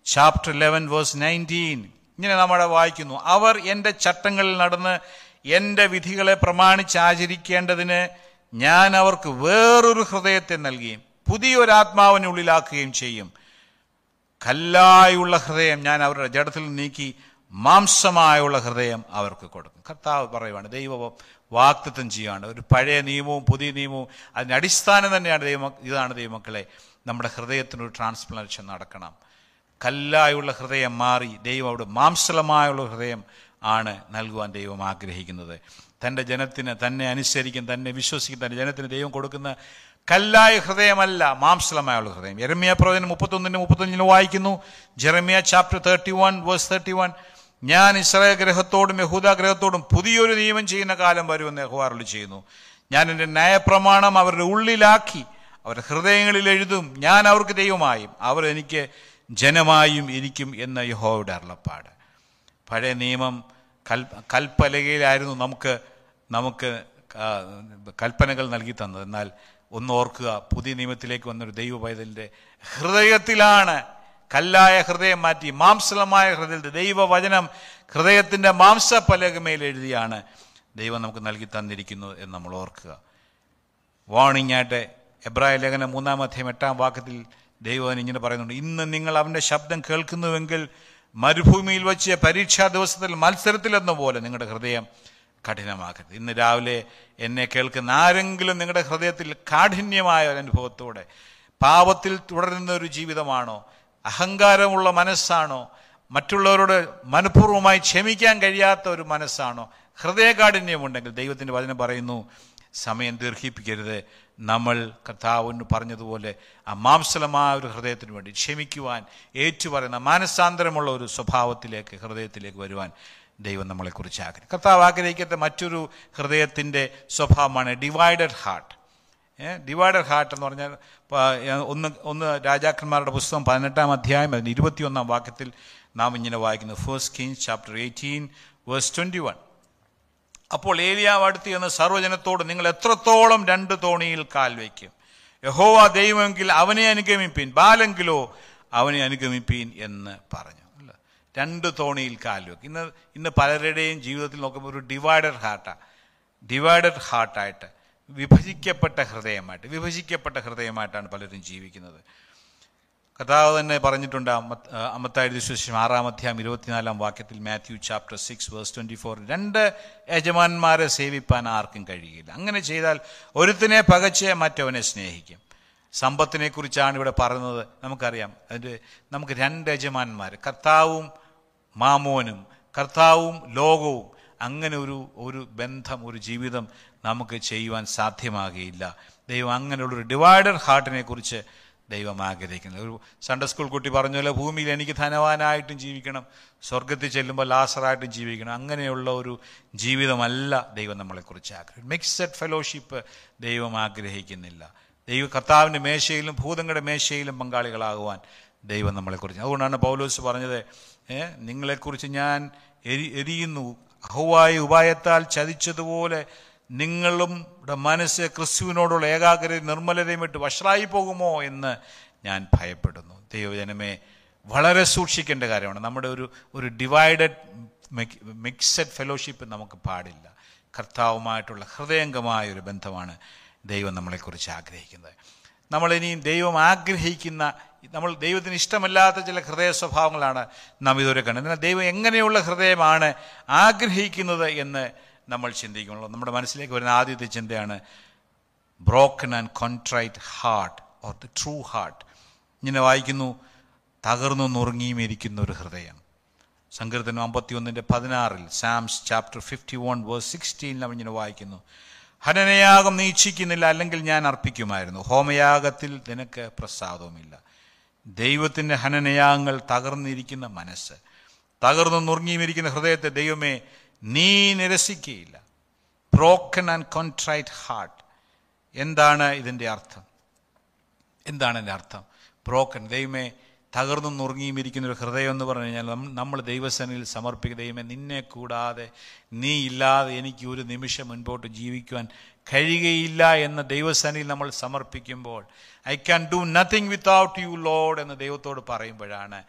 chapter eleven verse nineteen ഇങ്ങനെ നമ്മളെ വായിക്കുന്നു. അവർ എന്റെ ചട്ടങ്ങളിൽ നടന്ന് എന്റെ വിധികളെ പ്രമാണിച്ച് ആചരിക്കേണ്ടതിന് ഞാൻ അവർക്ക് വേറൊരു ഹൃദയത്തെ നൽകുകയും പുതിയൊരു ആത്മാവിനെ ഉള്ളിലാക്കുകയും ചെയ്യും. കല്ലായുള്ള ഹൃദയം ഞാൻ അവരുടെ ജഡത്തിൽ നീക്കി മാംസമായുള്ള ഹൃദയം അവർക്ക് കൊടുക്കും. കർത്താവ് പറയുവാണ് ദൈവ വാക്തത്വം ചെയ്യുകയാണ് ഒരു പഴയ നിയമവും പുതിയ നിയമവും അതിന്റെ അടിസ്ഥാനം തന്നെയാണ് ദൈവ ഇതാണ് ദൈവമക്കളെ നമ്മുടെ ഹൃദയത്തിനൊരു ട്രാൻസ്പ്ലാന്റേഷൻ നടക്കണം. കല്ലായുള്ള ഹൃദയം മാറി ദൈവം അവിടെ മാംസലമായുള്ള ഹൃദയം ആണ് നൽകുവാൻ ദൈവം ആഗ്രഹിക്കുന്നത്. തന്റെ ജനത്തിന് തന്നെ അനുസരിക്കും തന്നെ വിശ്വസിക്കും തന്റെ ജനത്തിന് ദൈവം കൊടുക്കുന്ന കല്ലായ ഹൃദയമല്ല മാംസലമായുള്ള ഹൃദയം. ജെറമിയ പ്രവചനം മുപ്പത്തൊന്നിന് മുപ്പത്തൊന്നിന് വായിക്കുന്നു. Jeremiah chapter thirty one verse thirty one ഞാൻ ഇസ്രായേൽ ഗ്രഹത്തോടും യഹൂദ ഗ്രഹത്തോടും പുതിയൊരു നിയമം ചെയ്യുന്ന കാലം വരുമെന്ന് യഹുവാറിൽ ചെയ്യുന്നു. ഞാൻ എന്റെ ന്യായപ്രമാണം അവരുടെ ഉള്ളിലാക്കി അവരുടെ ഹൃദയങ്ങളിൽ എഴുതും. ഞാൻ അവർക്ക് ദൈവമായും അവർ എനിക്ക് ജനമായും ഇരിക്കും എന്ന യഹോയുടെ അരുളപ്പാട്. പഴയ നിയമം കൽ കൽപ്പലകയിലായിരുന്നു നമുക്ക് നമുക്ക് കൽപ്പനകൾ നൽകി തന്നത്. എന്നാൽ ഒന്ന് ഓർക്കുക പുതിയ നിയമത്തിലേക്ക് വന്നൊരു ദൈവ പൈതലിന്റെ ഹൃദയത്തിലാണ് കല്ലായ ഹൃദയം മാറ്റി മാംസലമായ ഹൃദയത്തിൽ ദൈവവചനം ഹൃദയത്തിന്റെ മാംസപ്പലകമേൽ എഴുതിയാണ് ദൈവം നമുക്ക് നൽകി തന്നിരിക്കുന്നത് എന്ന് നമ്മൾ ഓർക്കുക. വാണിംഗ് ആയിട്ട് എബ്രായ ലേഖനം മൂന്നാം അധ്യയം എട്ടാം വാക്യത്തിൽ ദൈവം ഇങ്ങനെ പറയുന്നുണ്ട് ഇന്ന് നിങ്ങൾ അവന്റെ ശബ്ദം കേൾക്കുന്നുവെങ്കിൽ മരുഭൂമിയിൽ വച്ച് പരീക്ഷാ ദിവസത്തിൽ മത്സരത്തിലെന്ന പോലെ നിങ്ങളുടെ ഹൃദയം കഠിനമാക്കരുത് ഇന്ന് രാവിലെ എന്നെ കേൾക്കുന്ന ആരെങ്കിലും നിങ്ങളുടെ ഹൃദയത്തിൽ കാഠിന്യമായ ഒരു അനുഭവത്തോടെ പാപത്തിൽ തുടരുന്ന ഒരു ജീവിതമാണോ? അഹങ്കാരമുള്ള മനസ്സാണോ? മറ്റുള്ളവരോട് മനഃപൂർവമായി ക്ഷമിക്കാൻ കഴിയാത്ത ഒരു മനസ്സാണോ? ഹൃദയകാഠിന്യമുണ്ടെങ്കിൽ ദൈവത്തിന്റെ വചനം പറയുന്നു സമയം ദീർഘിപ്പിക്കരുത്. നമ്മൾ കർത്താവിന് പറഞ്ഞതുപോലെ ആ മാംസലമായ ഒരു ഹൃദയത്തിന് വേണ്ടി ക്ഷമിക്കുവാൻ ഏറ്റുപറയുന്ന മാനസാന്തരമുള്ള ഒരു സ്വഭാവത്തിലേക്ക് ഹൃദയത്തിലേക്ക് വരുവാൻ ദൈവം നമ്മളെക്കുറിച്ച് ആഗ്രഹിക്കും കർത്താവ് ആഗ്രഹിക്കാത്ത മറ്റൊരു ഹൃദയത്തിന്റെ സ്വഭാവമാണ് ഡിവൈഡഡ് ഹാർട്ട്. ഡിവൈഡഡ് ഹാർട്ട് എന്ന് പറഞ്ഞാൽ ഒന്ന് ഒന്ന് രാജാക്കന്മാരുടെ പുസ്തകം പതിനെട്ടാം അധ്യായം അതിന് ഇരുപത്തിയൊന്നാം വാക്യത്തിൽ നാം ഇങ്ങനെ വായിക്കുന്നു. First Kings chapter eighteen verse twenty one അപ്പോൾ ഏലിയാവ് അടുത്ത് ചെന്ന് സർവജനത്തോട് നിങ്ങൾ എത്രത്തോളം രണ്ട് തോണിയിൽ കാൽ വയ്ക്കും? യഹോവ ദൈവമെങ്കിൽ അവനെ അനുഗമിപ്പീൻ ബാലെങ്കിലോ അവനെ അനുഗമിപ്പീൻ എന്ന് പറഞ്ഞു. രണ്ട് തോണിയിൽ കാൽ വെക്കും ഇന്ന് ഇന്ന് പലരുടെയും ജീവിതത്തിൽ നോക്കുമ്പോൾ ഒരു ഡിവൈഡഡ് ഹാർട്ടാണ് ഡിവൈഡഡ് ഹാർട്ടായിട്ട് വിഭജിക്കപ്പെട്ട ഹൃദയമായിട്ട് വിഭജിക്കപ്പെട്ട ഹൃദയമായിട്ടാണ് പലരും ജീവിക്കുന്നത്. കർത്താവ് തന്നെ പറഞ്ഞിട്ടുണ്ട് അമ്പത്താഴ്ച വിശേഷം ആറാം അധ്യായം ഇരുപത്തിനാലാം വാക്യത്തിൽ Matthew chapter six verse twenty four രണ്ട് യജമാന്മാരെ സേവിപ്പാൻ ആർക്കും കഴിയില്ല. അങ്ങനെ ചെയ്താൽ ഒരുത്തിനെ പകച്ച് മറ്റവനെ സ്നേഹിക്കും. സമ്പത്തിനെക്കുറിച്ചാണ് ഇവിടെ പറയുന്നത്. നമുക്കറിയാം. അതിന്റെ നമുക്ക് രണ്ട് യജമാന്മാർ കർത്താവും മാമോനും കർത്താവും ലോകവും അങ്ങനെ ഒരു ഒരു ബന്ധം ഒരു ജീവിതം നമുക്ക് ചെയ്യുവാൻ സാധ്യമാകുകയില്ല ദൈവം അങ്ങനെയുള്ളൊരു ഡിവൈഡഡ് ഹാർട്ടിനെ കുറിച്ച് ദൈവം ആഗ്രഹിക്കുന്നത്. ഒരു സൺഡേ സ്കൂൾ കുട്ടി പറഞ്ഞ പോലെ ഭൂമിയിൽ എനിക്ക് ധനവാനായിട്ടും ജീവിക്കണം. സ്വർഗത്തിൽ ചെല്ലുമ്പോൾ ലാസറായിട്ടും ജീവിക്കണം. അങ്ങനെയുള്ള ഒരു ജീവിതമല്ല ദൈവം നമ്മളെക്കുറിച്ച് ആഗ്രഹിക്കും മിക്സഡ് ഫെലോഷിപ്പ് ദൈവം ആഗ്രഹിക്കുന്നില്ല. ദൈവ കർത്താവിന്റെ മേശയിലും ഭൂതങ്ങളുടെ മേശയിലും പങ്കാളികളാകുവാൻ ദൈവം നമ്മളെക്കുറിച്ച് അതുകൊണ്ടാണ് പൗലോസ് പറഞ്ഞത് നിങ്ങളെക്കുറിച്ച് ഞാൻ എരി എരിയുന്നു. അഹുവായ ഉപായത്താൽ ചതിച്ചതുപോലെ നിങ്ങളും ടെ മനസ്സ് ക്രിസ്തുവിനോടുള്ള ഏകാഗ്രതയും നിർമ്മലതയും വിട്ട് വഷളായി പോകുമോ എന്ന് ഞാൻ ഭയപ്പെടുന്നു. ദൈവജനമേ വളരെ സൂക്ഷിക്കേണ്ട കാര്യമാണ്. നമ്മുടെ ഒരു ഒരു ഡിവൈഡഡ് മിക്സഡ് ഫെലോഷിപ്പ് നമുക്ക് പാടില്ല. കർത്താവുമായിട്ടുള്ള ഹൃദയംഗമായ ഒരു ബന്ധമാണ് ദൈവം നമ്മളെക്കുറിച്ച് ആഗ്രഹിക്കുന്നത്. നമ്മളിനിയും ദൈവം ആഗ്രഹിക്കുന്ന നമ്മൾ ദൈവത്തിന് ഇഷ്ടമല്ലാത്ത ചില ഹൃദയ സ്വഭാവങ്ങളാണ് നാം ഇതുവരെ കണ്ടത്. എന്നാൽ ദൈവം എങ്ങനെയുള്ള ഹൃദയമാണ് ആഗ്രഹിക്കുന്നത് എന്ന് നമ്മൾ ചിന്തിക്കുന്നുള്ളൂ. നമ്മുടെ മനസ്സിലേക്ക് വരുന്ന ആദ്യത്തെ ചിന്തയാണ് broken and contrite heart or the true heart ഇങ്ങനെ വായിക്കുന്നു തകർന്നു നുറുങ്ങിയും ഇരിക്കുന്ന ഒരു ഹൃദയം. സങ്കീർത്തനം അമ്പത്തി ഒന്നിന്റെ പതിനാറിൽ Psalms chapter fifty one verse sixteen നമ്മൾ ഇങ്ങനെ വായിക്കുന്നു. ഹനനയാഗം നീ ഇച്ഛിക്കുന്നില്ല അല്ലെങ്കിൽ ഞാൻ അർപ്പിക്കുമായിരുന്നു. ഹോമയാഗത്തിൽ നിനക്ക് പ്രസാദവുമില്ല. ദൈവത്തിന്റെ ഹനനയാഗങ്ങൾ തകർന്നിരിക്കുന്ന മനസ്സ്. തകർന്നു നുറുങ്ങിയുമിരിക്കുന്ന ഹൃദയത്തെ ദൈവമേ നീ നിരസിക്കുകയില്ല ബ്രോക്കൺ ആൻഡ് കോൺട്രൈറ്റ് ഹാർട്ട് എന്താണ് ഇതിന്റെ അർത്ഥം? എന്താണ് എന്റെ അർത്ഥം? ബ്രോക്കൺ ദൈവമേ തകർന്നു നുറുങ്ങിയും ഇരിക്കുന്ന ഒരു ഹൃദയം എന്ന് പറഞ്ഞു കഴിഞ്ഞാൽ നമ്മൾ ദൈവസേനയിൽ സമർപ്പിക്കുക ദൈവമേ നിന്നെ കൂടാതെ നീ ഇല്ലാതെ എനിക്ക് ഒരു നിമിഷം മുൻപോട്ട് ജീവിക്കുവാൻ കഴിയുകയില്ല എന്ന ദൈവസേനയിൽ നമ്മൾ സമർപ്പിക്കുമ്പോൾ I can do nothing without you Lord എന്ന് ദൈവത്തോട് പറയുമ്പോഴാണ്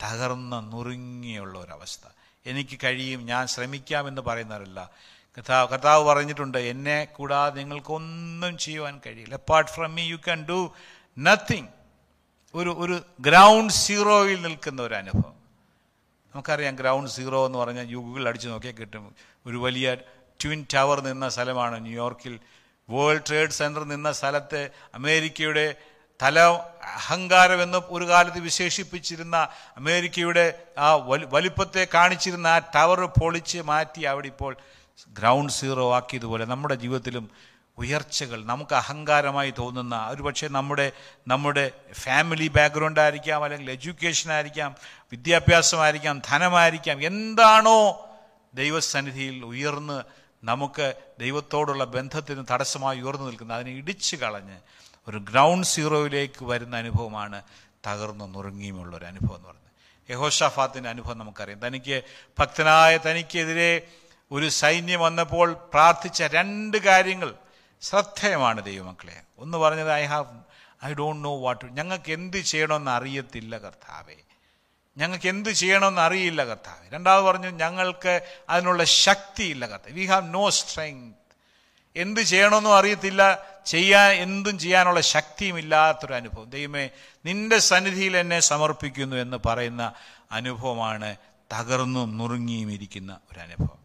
തകർന്ന നുറുങ്ങിയുള്ള ഒരവസ്ഥ എനിക്ക് കഴിയും ഞാൻ ശ്രമിക്കാം ശ്രമിക്കാമെന്ന് പറയുന്നവരല്ല. കർത്താവ് കർത്താവ് പറഞ്ഞിട്ടുണ്ട് എന്നെ കൂടാതെ നിങ്ങൾക്കൊന്നും ചെയ്യുവാൻ കഴിയില്ല. Apart from me you can do nothing ഒരു ഒരു ഗ്രൗണ്ട് സീറോയിൽ നിൽക്കുന്ന ഒരു അനുഭവം. നമുക്കറിയാം ഗ്രൗണ്ട് സീറോ എന്ന് പറഞ്ഞാൽ യുഗുകൾ അടിച്ച് നോക്കിയാൽ കിട്ടും. ഒരു വലിയ ട്വിൻ ടവർ നിന്ന സ്ഥലമാണ് ന്യൂയോർക്കിൽ. വേൾഡ് ട്രേഡ് സെന്റർ നിന്ന സ്ഥലത്തെ അമേരിക്കയുടെ തല അഹങ്കാരമെന്ന് ഒരു കാലത്ത് വിശേഷിപ്പിച്ചിരുന്ന അമേരിക്കയുടെ ആ വലി വലിപ്പത്തെ കാണിച്ചിരുന്ന ആ ടവർ പൊളിച്ച് മാറ്റി അവിടെ ഇപ്പോൾ ഗ്രൗണ്ട് സീറോ ആക്കിയതുപോലെ നമ്മുടെ ജീവിതത്തിലും ഉയർച്ചകൾ നമുക്ക് അഹങ്കാരമായി തോന്നുന്ന ഒരുപക്ഷെ നമ്മുടെ നമ്മുടെ ഫാമിലി ബാക്ക്ഗ്രൗണ്ട് ആയിരിക്കാം അല്ലെങ്കിൽ എഡ്യൂക്കേഷൻ ആയിരിക്കാം വിദ്യാഭ്യാസമായിരിക്കാം ധനമായിരിക്കാം എന്താണോ ദൈവസന്നിധിയിൽ ഉയർന്ന് നമുക്ക് ദൈവത്തോടുള്ള ബന്ധത്തിന് തടസ്സമായി ഉയർന്നു നിൽക്കുന്നത് അതിനെ ഇടിച്ചു കളഞ്ഞ് ഒരു ഗ്രൗണ്ട് സീറോയിലേക്ക് വരുന്ന അനുഭവമാണ് തകർന്നു നുറുങ്ങിയുമുള്ള ഒരു അനുഭവം എന്ന് പറയുന്നത്. യഹോഷാഫാത്തിന്റെ അനുഭവം നമുക്കറിയാം. തനിക്ക് ഭക്തനായ തനിക്കെതിരെ ഒരു സൈന്യം വന്നപ്പോൾ പ്രാർത്ഥിച്ച രണ്ട് കാര്യങ്ങൾ ശ്രദ്ധേയമാണ് ദൈവമക്കളെ. ഒന്ന് പറഞ്ഞത് I have I don't know what ഞങ്ങൾക്ക് എന്ത് ചെയ്യണമെന്ന് അറിയത്തില്ല കർത്താവേ. ഞങ്ങൾക്ക് എന്ത് ചെയ്യണമെന്ന് അറിയില്ല കർത്താവ്. രണ്ടാമത് പറഞ്ഞു ഞങ്ങൾക്ക് അതിനുള്ള ശക്തിയില്ല കർത്താവ്. വി ഹാവ് നോ സ്ട്രെങ്ത് എന്ത് ചെയ്യണമെന്നും അറിയത്തില്ല. ചെയ്യാൻ എന്തും ചെയ്യാനുള്ള ശക്തിയും ഇല്ലാത്തൊരു അനുഭവം. ദൈവമേ നിന്റെ സന്നിധിയിൽ എന്നെ സമർപ്പിക്കുന്നു എന്ന് പറയുന്ന അനുഭവമാണ് തകർന്നും നുറുങ്ങിയും ഇരിക്കുന്ന ഒരു അനുഭവം.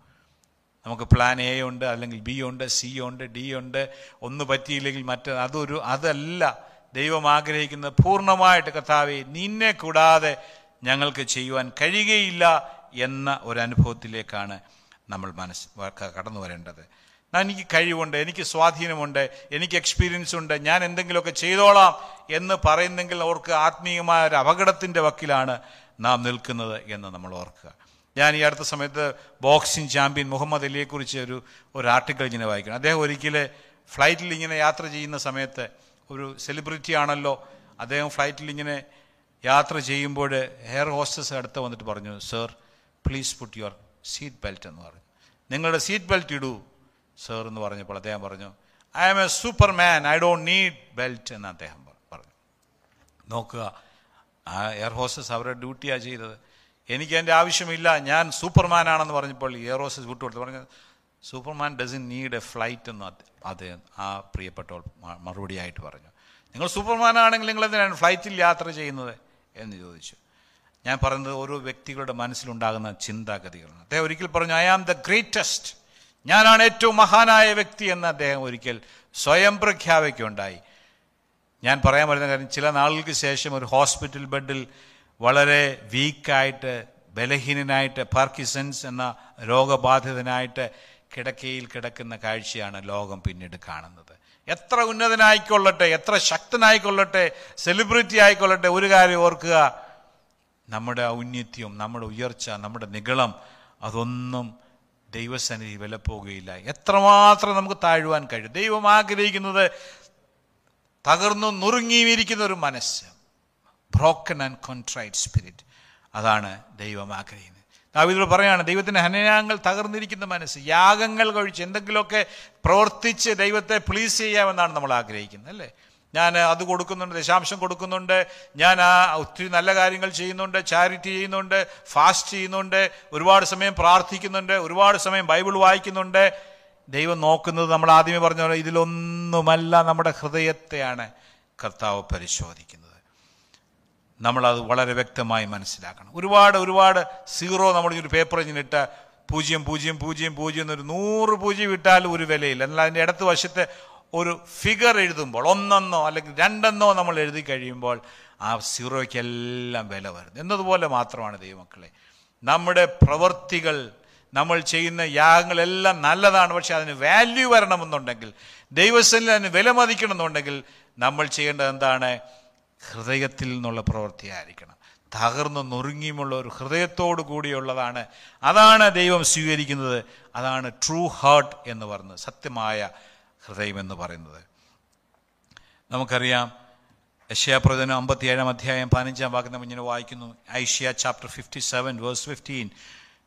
നമുക്ക് പ്ലാൻ എ ഉണ്ട് അല്ലെങ്കിൽ ബി ഉണ്ട് സി ഉണ്ട് ഡി ഉണ്ട് ഒന്ന് പറ്റിയില്ലെങ്കിൽ മറ്റ് അതൊരു അതല്ല. ദൈവം ആഗ്രഹിക്കുന്നത് പൂർണമായിട്ട് കഥാവേ നിന്നെ കൂടാതെ ഞങ്ങൾക്ക് ചെയ്യുവാൻ കഴിയുകയില്ല എന്ന ഒരു അനുഭവത്തിലേക്കാണ് നമ്മൾ മനസ്സ് കടന്നു വരേണ്ടത്. എനിക്ക് കഴിവുണ്ട് എനിക്ക് സ്വാധീനമുണ്ട് എനിക്ക് എക്സ്പീരിയൻസ് ഉണ്ട് ഞാൻ എന്തെങ്കിലുമൊക്കെ ചെയ്തോളാം എന്ന് പറയുന്നെങ്കിൽ അവർക്ക് ആത്മീയമായ ഒരു അപകടത്തിന്റെ വക്കിലാണ് നാം നിൽക്കുന്നത് എന്ന് നമ്മൾ ഓർക്കുക. ഞാൻ ഈ അടുത്ത സമയത്ത് ബോക്സിംഗ് ചാമ്പ്യൻ മുഹമ്മദ് അലിയെക്കുറിച്ച് ഒരു ഒരു ആർട്ടിക്കിൾ ഇങ്ങനെ വായിക്കണം. അദ്ദേഹം ഒരിക്കൽ ഫ്ലൈറ്റിൽ ഇങ്ങനെ യാത്ര ചെയ്യുന്ന സമയത്ത് ഒരു സെലിബ്രിറ്റി ആണല്ലോ അദ്ദേഹം ഫ്ലൈറ്റിൽ ഇങ്ങനെ യാത്ര ചെയ്യുമ്പോൾ ഹെയർ ഹോസ്റ്റസ് അടുത്ത് വന്നിട്ട് പറഞ്ഞു sir please put your seat belt എന്ന് പറഞ്ഞു. നിങ്ങളുടെ സീറ്റ് ബെൽറ്റ് ഇടൂ. സർ എന്ന് പറഞ്ഞപ്പോൾ അദ്ദേഹം പറഞ്ഞു I am a Superman I don't need belt എന്ന് അദ്ദേഹം പറഞ്ഞു. നോക്കുക ആ എയർ ഹോസ്റ്റസ് അവരുടെ ഡ്യൂട്ടിയാണ് ചെയ്തത്. എനിക്ക് എന്റെ ആവശ്യമില്ല ഞാൻ സൂപ്പർമാൻ ആണെന്ന് പറഞ്ഞപ്പോൾ എയർ ഹോസ്റ്റസ് വിട്ടുകൊടുത്തു. പറഞ്ഞു Superman doesn't need a flight എന്ന് അദ്ദേഹം ആ പ്രിയപ്പെട്ടവൾ മറുപടി ആയിട്ട് പറഞ്ഞു. നിങ്ങൾ സൂപ്പർമാൻ ആണെങ്കിൽ നിങ്ങൾ എന്തിനാണ് ഫ്ലൈറ്റിൽ യാത്ര ചെയ്യുന്നത്? എന്ന് ചോദിച്ചു. ഞാൻ പറയുന്നത് ഓരോ വ്യക്തികളുടെ മനസ്സിലുണ്ടാകുന്ന ചിന്താഗതികളാണ്. അദ്ദേഹം ഒരിക്കൽ പറഞ്ഞു ഐ ആം ദ ഗ്രേറ്റസ്റ്റ് ഞാനാണ് ഏറ്റവും മഹാനായ വ്യക്തി എന്ന് അദ്ദേഹം ഒരിക്കൽ സ്വയം പ്രഖ്യാപിക്കുകയുണ്ടായി. ഞാൻ പറയാൻ പറയുന്ന കാര്യം ചില നാളുകൾക്ക് ശേഷം ഒരു ഹോസ്പിറ്റൽ ബെഡിൽ വളരെ വീക്കായിട്ട് ബലഹീനനായിട്ട് പാർക്കിസൻസ് എന്ന രോഗബാധിതനായിട്ട് കിടക്കയിൽ കിടക്കുന്ന കാഴ്ചയാണ് ലോകം പിന്നീട് കാണുന്നത്. എത്ര ഉന്നതനായിക്കൊള്ളട്ടെ എത്ര ശക്തനായിക്കൊള്ളട്ടെ സെലിബ്രിറ്റി ആയിക്കൊള്ളട്ടെ ഒരു കാര്യം ഓർക്കുക നമ്മുടെ ഔന്നത്യം നമ്മുടെ ഉയർച്ച നമ്മുടെ നിഗളം അതൊന്നും ദൈവസന്നിധി വിലപ്പോകുകയില്ല എത്രമാത്രം നമുക്ക് താഴുവാൻ കഴിയും. ദൈവം ആഗ്രഹിക്കുന്നത് തകർന്നു നുറുങ്ങിയിരിക്കുന്ന ഒരു മനസ്സ്. ബ്രോക്കൺ ആൻഡ് കോൺട്രൈറ്റ് സ്പിരിറ്റ് അതാണ് ദൈവം ആഗ്രഹിക്കുന്നത്. ദാവീദോട് പറയാണ് ദൈവത്തിന്റെ ഹനയാങ്ങൾ തകർന്നിരിക്കുന്ന മനസ്സ്. യാഗങ്ങൾ കഴിച്ച് എന്തെങ്കിലുമൊക്കെ പ്രവർത്തിച്ച് ദൈവത്തെ പ്ലീസ് ചെയ്യാമെന്നാണ് നമ്മൾ ആഗ്രഹിക്കുന്നത് അല്ലേ? ഞാൻ അത് കൊടുക്കുന്നുണ്ട് ദശാംശം കൊടുക്കുന്നുണ്ട് ഞാൻ ആ ഒത്തിരി നല്ല കാര്യങ്ങൾ ചെയ്യുന്നുണ്ട് ചാരിറ്റി ചെയ്യുന്നുണ്ട് ഫാസ്റ്റ് ചെയ്യുന്നുണ്ട് ഒരുപാട് സമയം പ്രാർത്ഥിക്കുന്നുണ്ട് ഒരുപാട് സമയം ബൈബിൾ വായിക്കുന്നുണ്ട്. ദൈവം നോക്കുന്നത് നമ്മൾ ആദ്യമേ പറഞ്ഞ പോലെ ഇതിലൊന്നുമല്ല നമ്മുടെ ഹൃദയത്തെയാണ് കർത്താവ് പരിശോധിക്കുന്നത്. നമ്മളത് വളരെ വ്യക്തമായി മനസ്സിലാക്കണം. ഒരുപാട് ഒരുപാട് സീറോ നമ്മൾ ഈ ഒരു പേപ്പർ ഇട്ട പൂജ്യം പൂജ്യം പൂജ്യം പൂജ്യം എന്നൊരു നൂറ് പൂജ്യം ഇട്ടാലും ഒരു വിലയില്ല. എന്നാൽ അതിന്റെ ഇടത്ത് വശത്തെ ഒരു ഫിഗർ എഴുതുമ്പോൾ ഒന്നെന്നോ അല്ലെങ്കിൽ രണ്ടെന്നോ നമ്മൾ എഴുതി കഴിയുമ്പോൾ ആ സീറോയ്ക്കെല്ലാം വില വരുന്നു. എന്നതുപോലെ മാത്രമാണ് ദൈവമക്കളെ. നമ്മുടെ പ്രവൃത്തികൾ നമ്മൾ ചെയ്യുന്ന യാഗങ്ങളെല്ലാം നല്ലതാണ്. പക്ഷെ അതിന് വാല്യൂ വരണമെന്നുണ്ടെങ്കിൽ ദൈവസ്ഥനിൽ അതിന് വില മതിക്കണമെന്നുണ്ടെങ്കിൽ നമ്മൾ ചെയ്യേണ്ടത് എന്താണ്? ഹൃദയത്തിൽ നിന്നുള്ള പ്രവൃത്തിയായിരിക്കണം. തകർന്നു നുറുങ്ങിയുമുള്ള ഒരു ഹൃദയത്തോടു കൂടിയുള്ളതാണ്. അതാണ് ദൈവം സ്വീകരിക്കുന്നത്. അതാണ് ട്രൂ ഹാർട്ട് എന്ന് പറയുന്നത്. സത്യമായ ഹൃദയം എന്ന് പറയുന്നത്. നമുക്കറിയാം യശ്യാപ്രവചനം അമ്പത്തിയേഴാം അധ്യായം പതിനഞ്ചാം വാക്യം നമ്മൾ ഇങ്ങനെ വായിക്കുന്നു. Isaiah chapter fifty seven verse fifteen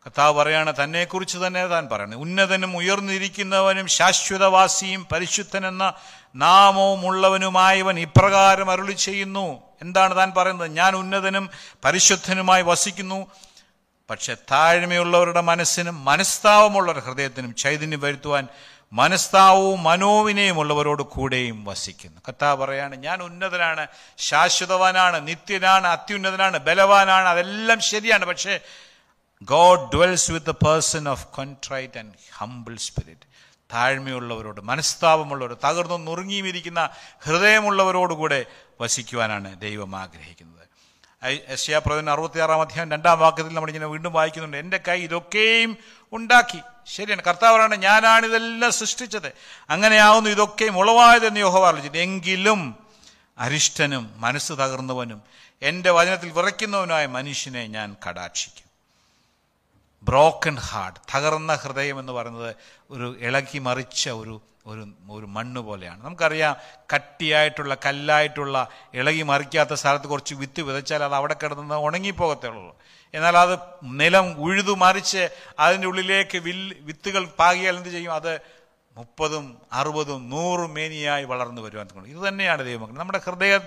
കർത്താവ് പറയാണ് തന്നെക്കുറിച്ച് തന്നെ താൻ പറയുന്നത് ഉന്നതനും ഉയർന്നിരിക്കുന്നവനും ശാശ്വതവാസിയും പരിശുദ്ധനെന്ന നാമവും ഉള്ളവനുമായവൻ ഇപ്രകാരം അരുളി ചെയ്യുന്നു എന്താണ് താൻ പറയുന്നത്? ഞാൻ ഉന്നതനും പരിശുദ്ധനുമായി വസിക്കുന്നു. പക്ഷെ താഴ്മയുള്ളവരുടെ മനസ്സിനും മനസ്താവമുള്ളവരുടെ ഹൃദയത്തിനും ചൈതന്യം വരുത്തുവാൻ മനസ്താവവും മനോവിനയുമുള്ളവരോട് കൂടെയും വസിക്കുന്നു. കർത്താവ് പറയാണ് ഞാൻ ഉന്നതനാണ് ശാശ്വതവാനാണ് നിത്യനാണ് അത്യുന്നതനാണ് ബലവാനാണ് അതെല്ലാം ശരിയാണ്. പക്ഷേ God dwells with the person of contrite and humble spirit. താഴ്മയുള്ളവരോട് മനസ്താപമുള്ളവർ തകർന്നു നുറുങ്ങിയും ഇരിക്കുന്ന ഹൃദയമുള്ളവരോടുകൂടെ വസിക്കുവാനാണ് ദൈവം ആഗ്രഹിക്കുന്നത്. യശ്യാപ്രവൻ അറുപത്തിയാറാം അധ്യായം രണ്ടാം വാക്യത്തിൽ നമ്മളിങ്ങനെ വീണ്ടും വായിക്കുന്നുണ്ട്. എന്റെ കൈ ഇതൊക്കെയും ഉണ്ടാക്കി ശരിയാണ്. കർത്താവ് പറയാണ് ഞാനാണ് ഇതെല്ലാം സൃഷ്ടിച്ചത്. അങ്ങനെയാവുന്നു ഇതൊക്കെയും ഉളവായതെന്ന് യോഹ ആലോചിച്ചത് എങ്കിലും അരിഷ്ടനും മനസ്സ് തകർന്നവനും എന്റെ വചനത്തിൽ വിറയ്ക്കുന്നവനുമായ മനുഷ്യനെ ഞാൻ കടാക്ഷിക്കും. ബ്രോക്കൺ ഹാർട്ട് തകർന്ന ഹൃദയം എന്ന് പറയുന്നത് ഒരു ഇളക്കി മറിച്ച ഒരു ഒരു ഒരു മണ്ണ് പോലെയാണ്. നമുക്കറിയാം കട്ടിയായിട്ടുള്ള കല്ലായിട്ടുള്ള ഇളകി മറിക്കാത്ത സ്ഥലത്ത് കുറച്ച് വിത്ത് വിതച്ചാൽ അത് അവിടെ കിടന്ന് ഉണങ്ങിപ്പോകത്തേ ഉള്ളൂ എന്നാൽ അത് നിലം ഉഴുതു മറിച്ച് അതിന്റെ ഉള്ളിലേക്ക് വില്ല് വിത്തുകൾ പാകിയാൽ എന്ത് ചെയ്യും? അത് മുപ്പതും അറുപതും നൂറും മേനിയായി വളർന്നു വരുവാൻ തുടങ്ങും. ഇത് തന്നെയാണ് ദൈവമക്കൾ. നമ്മുടെ ഹൃദയം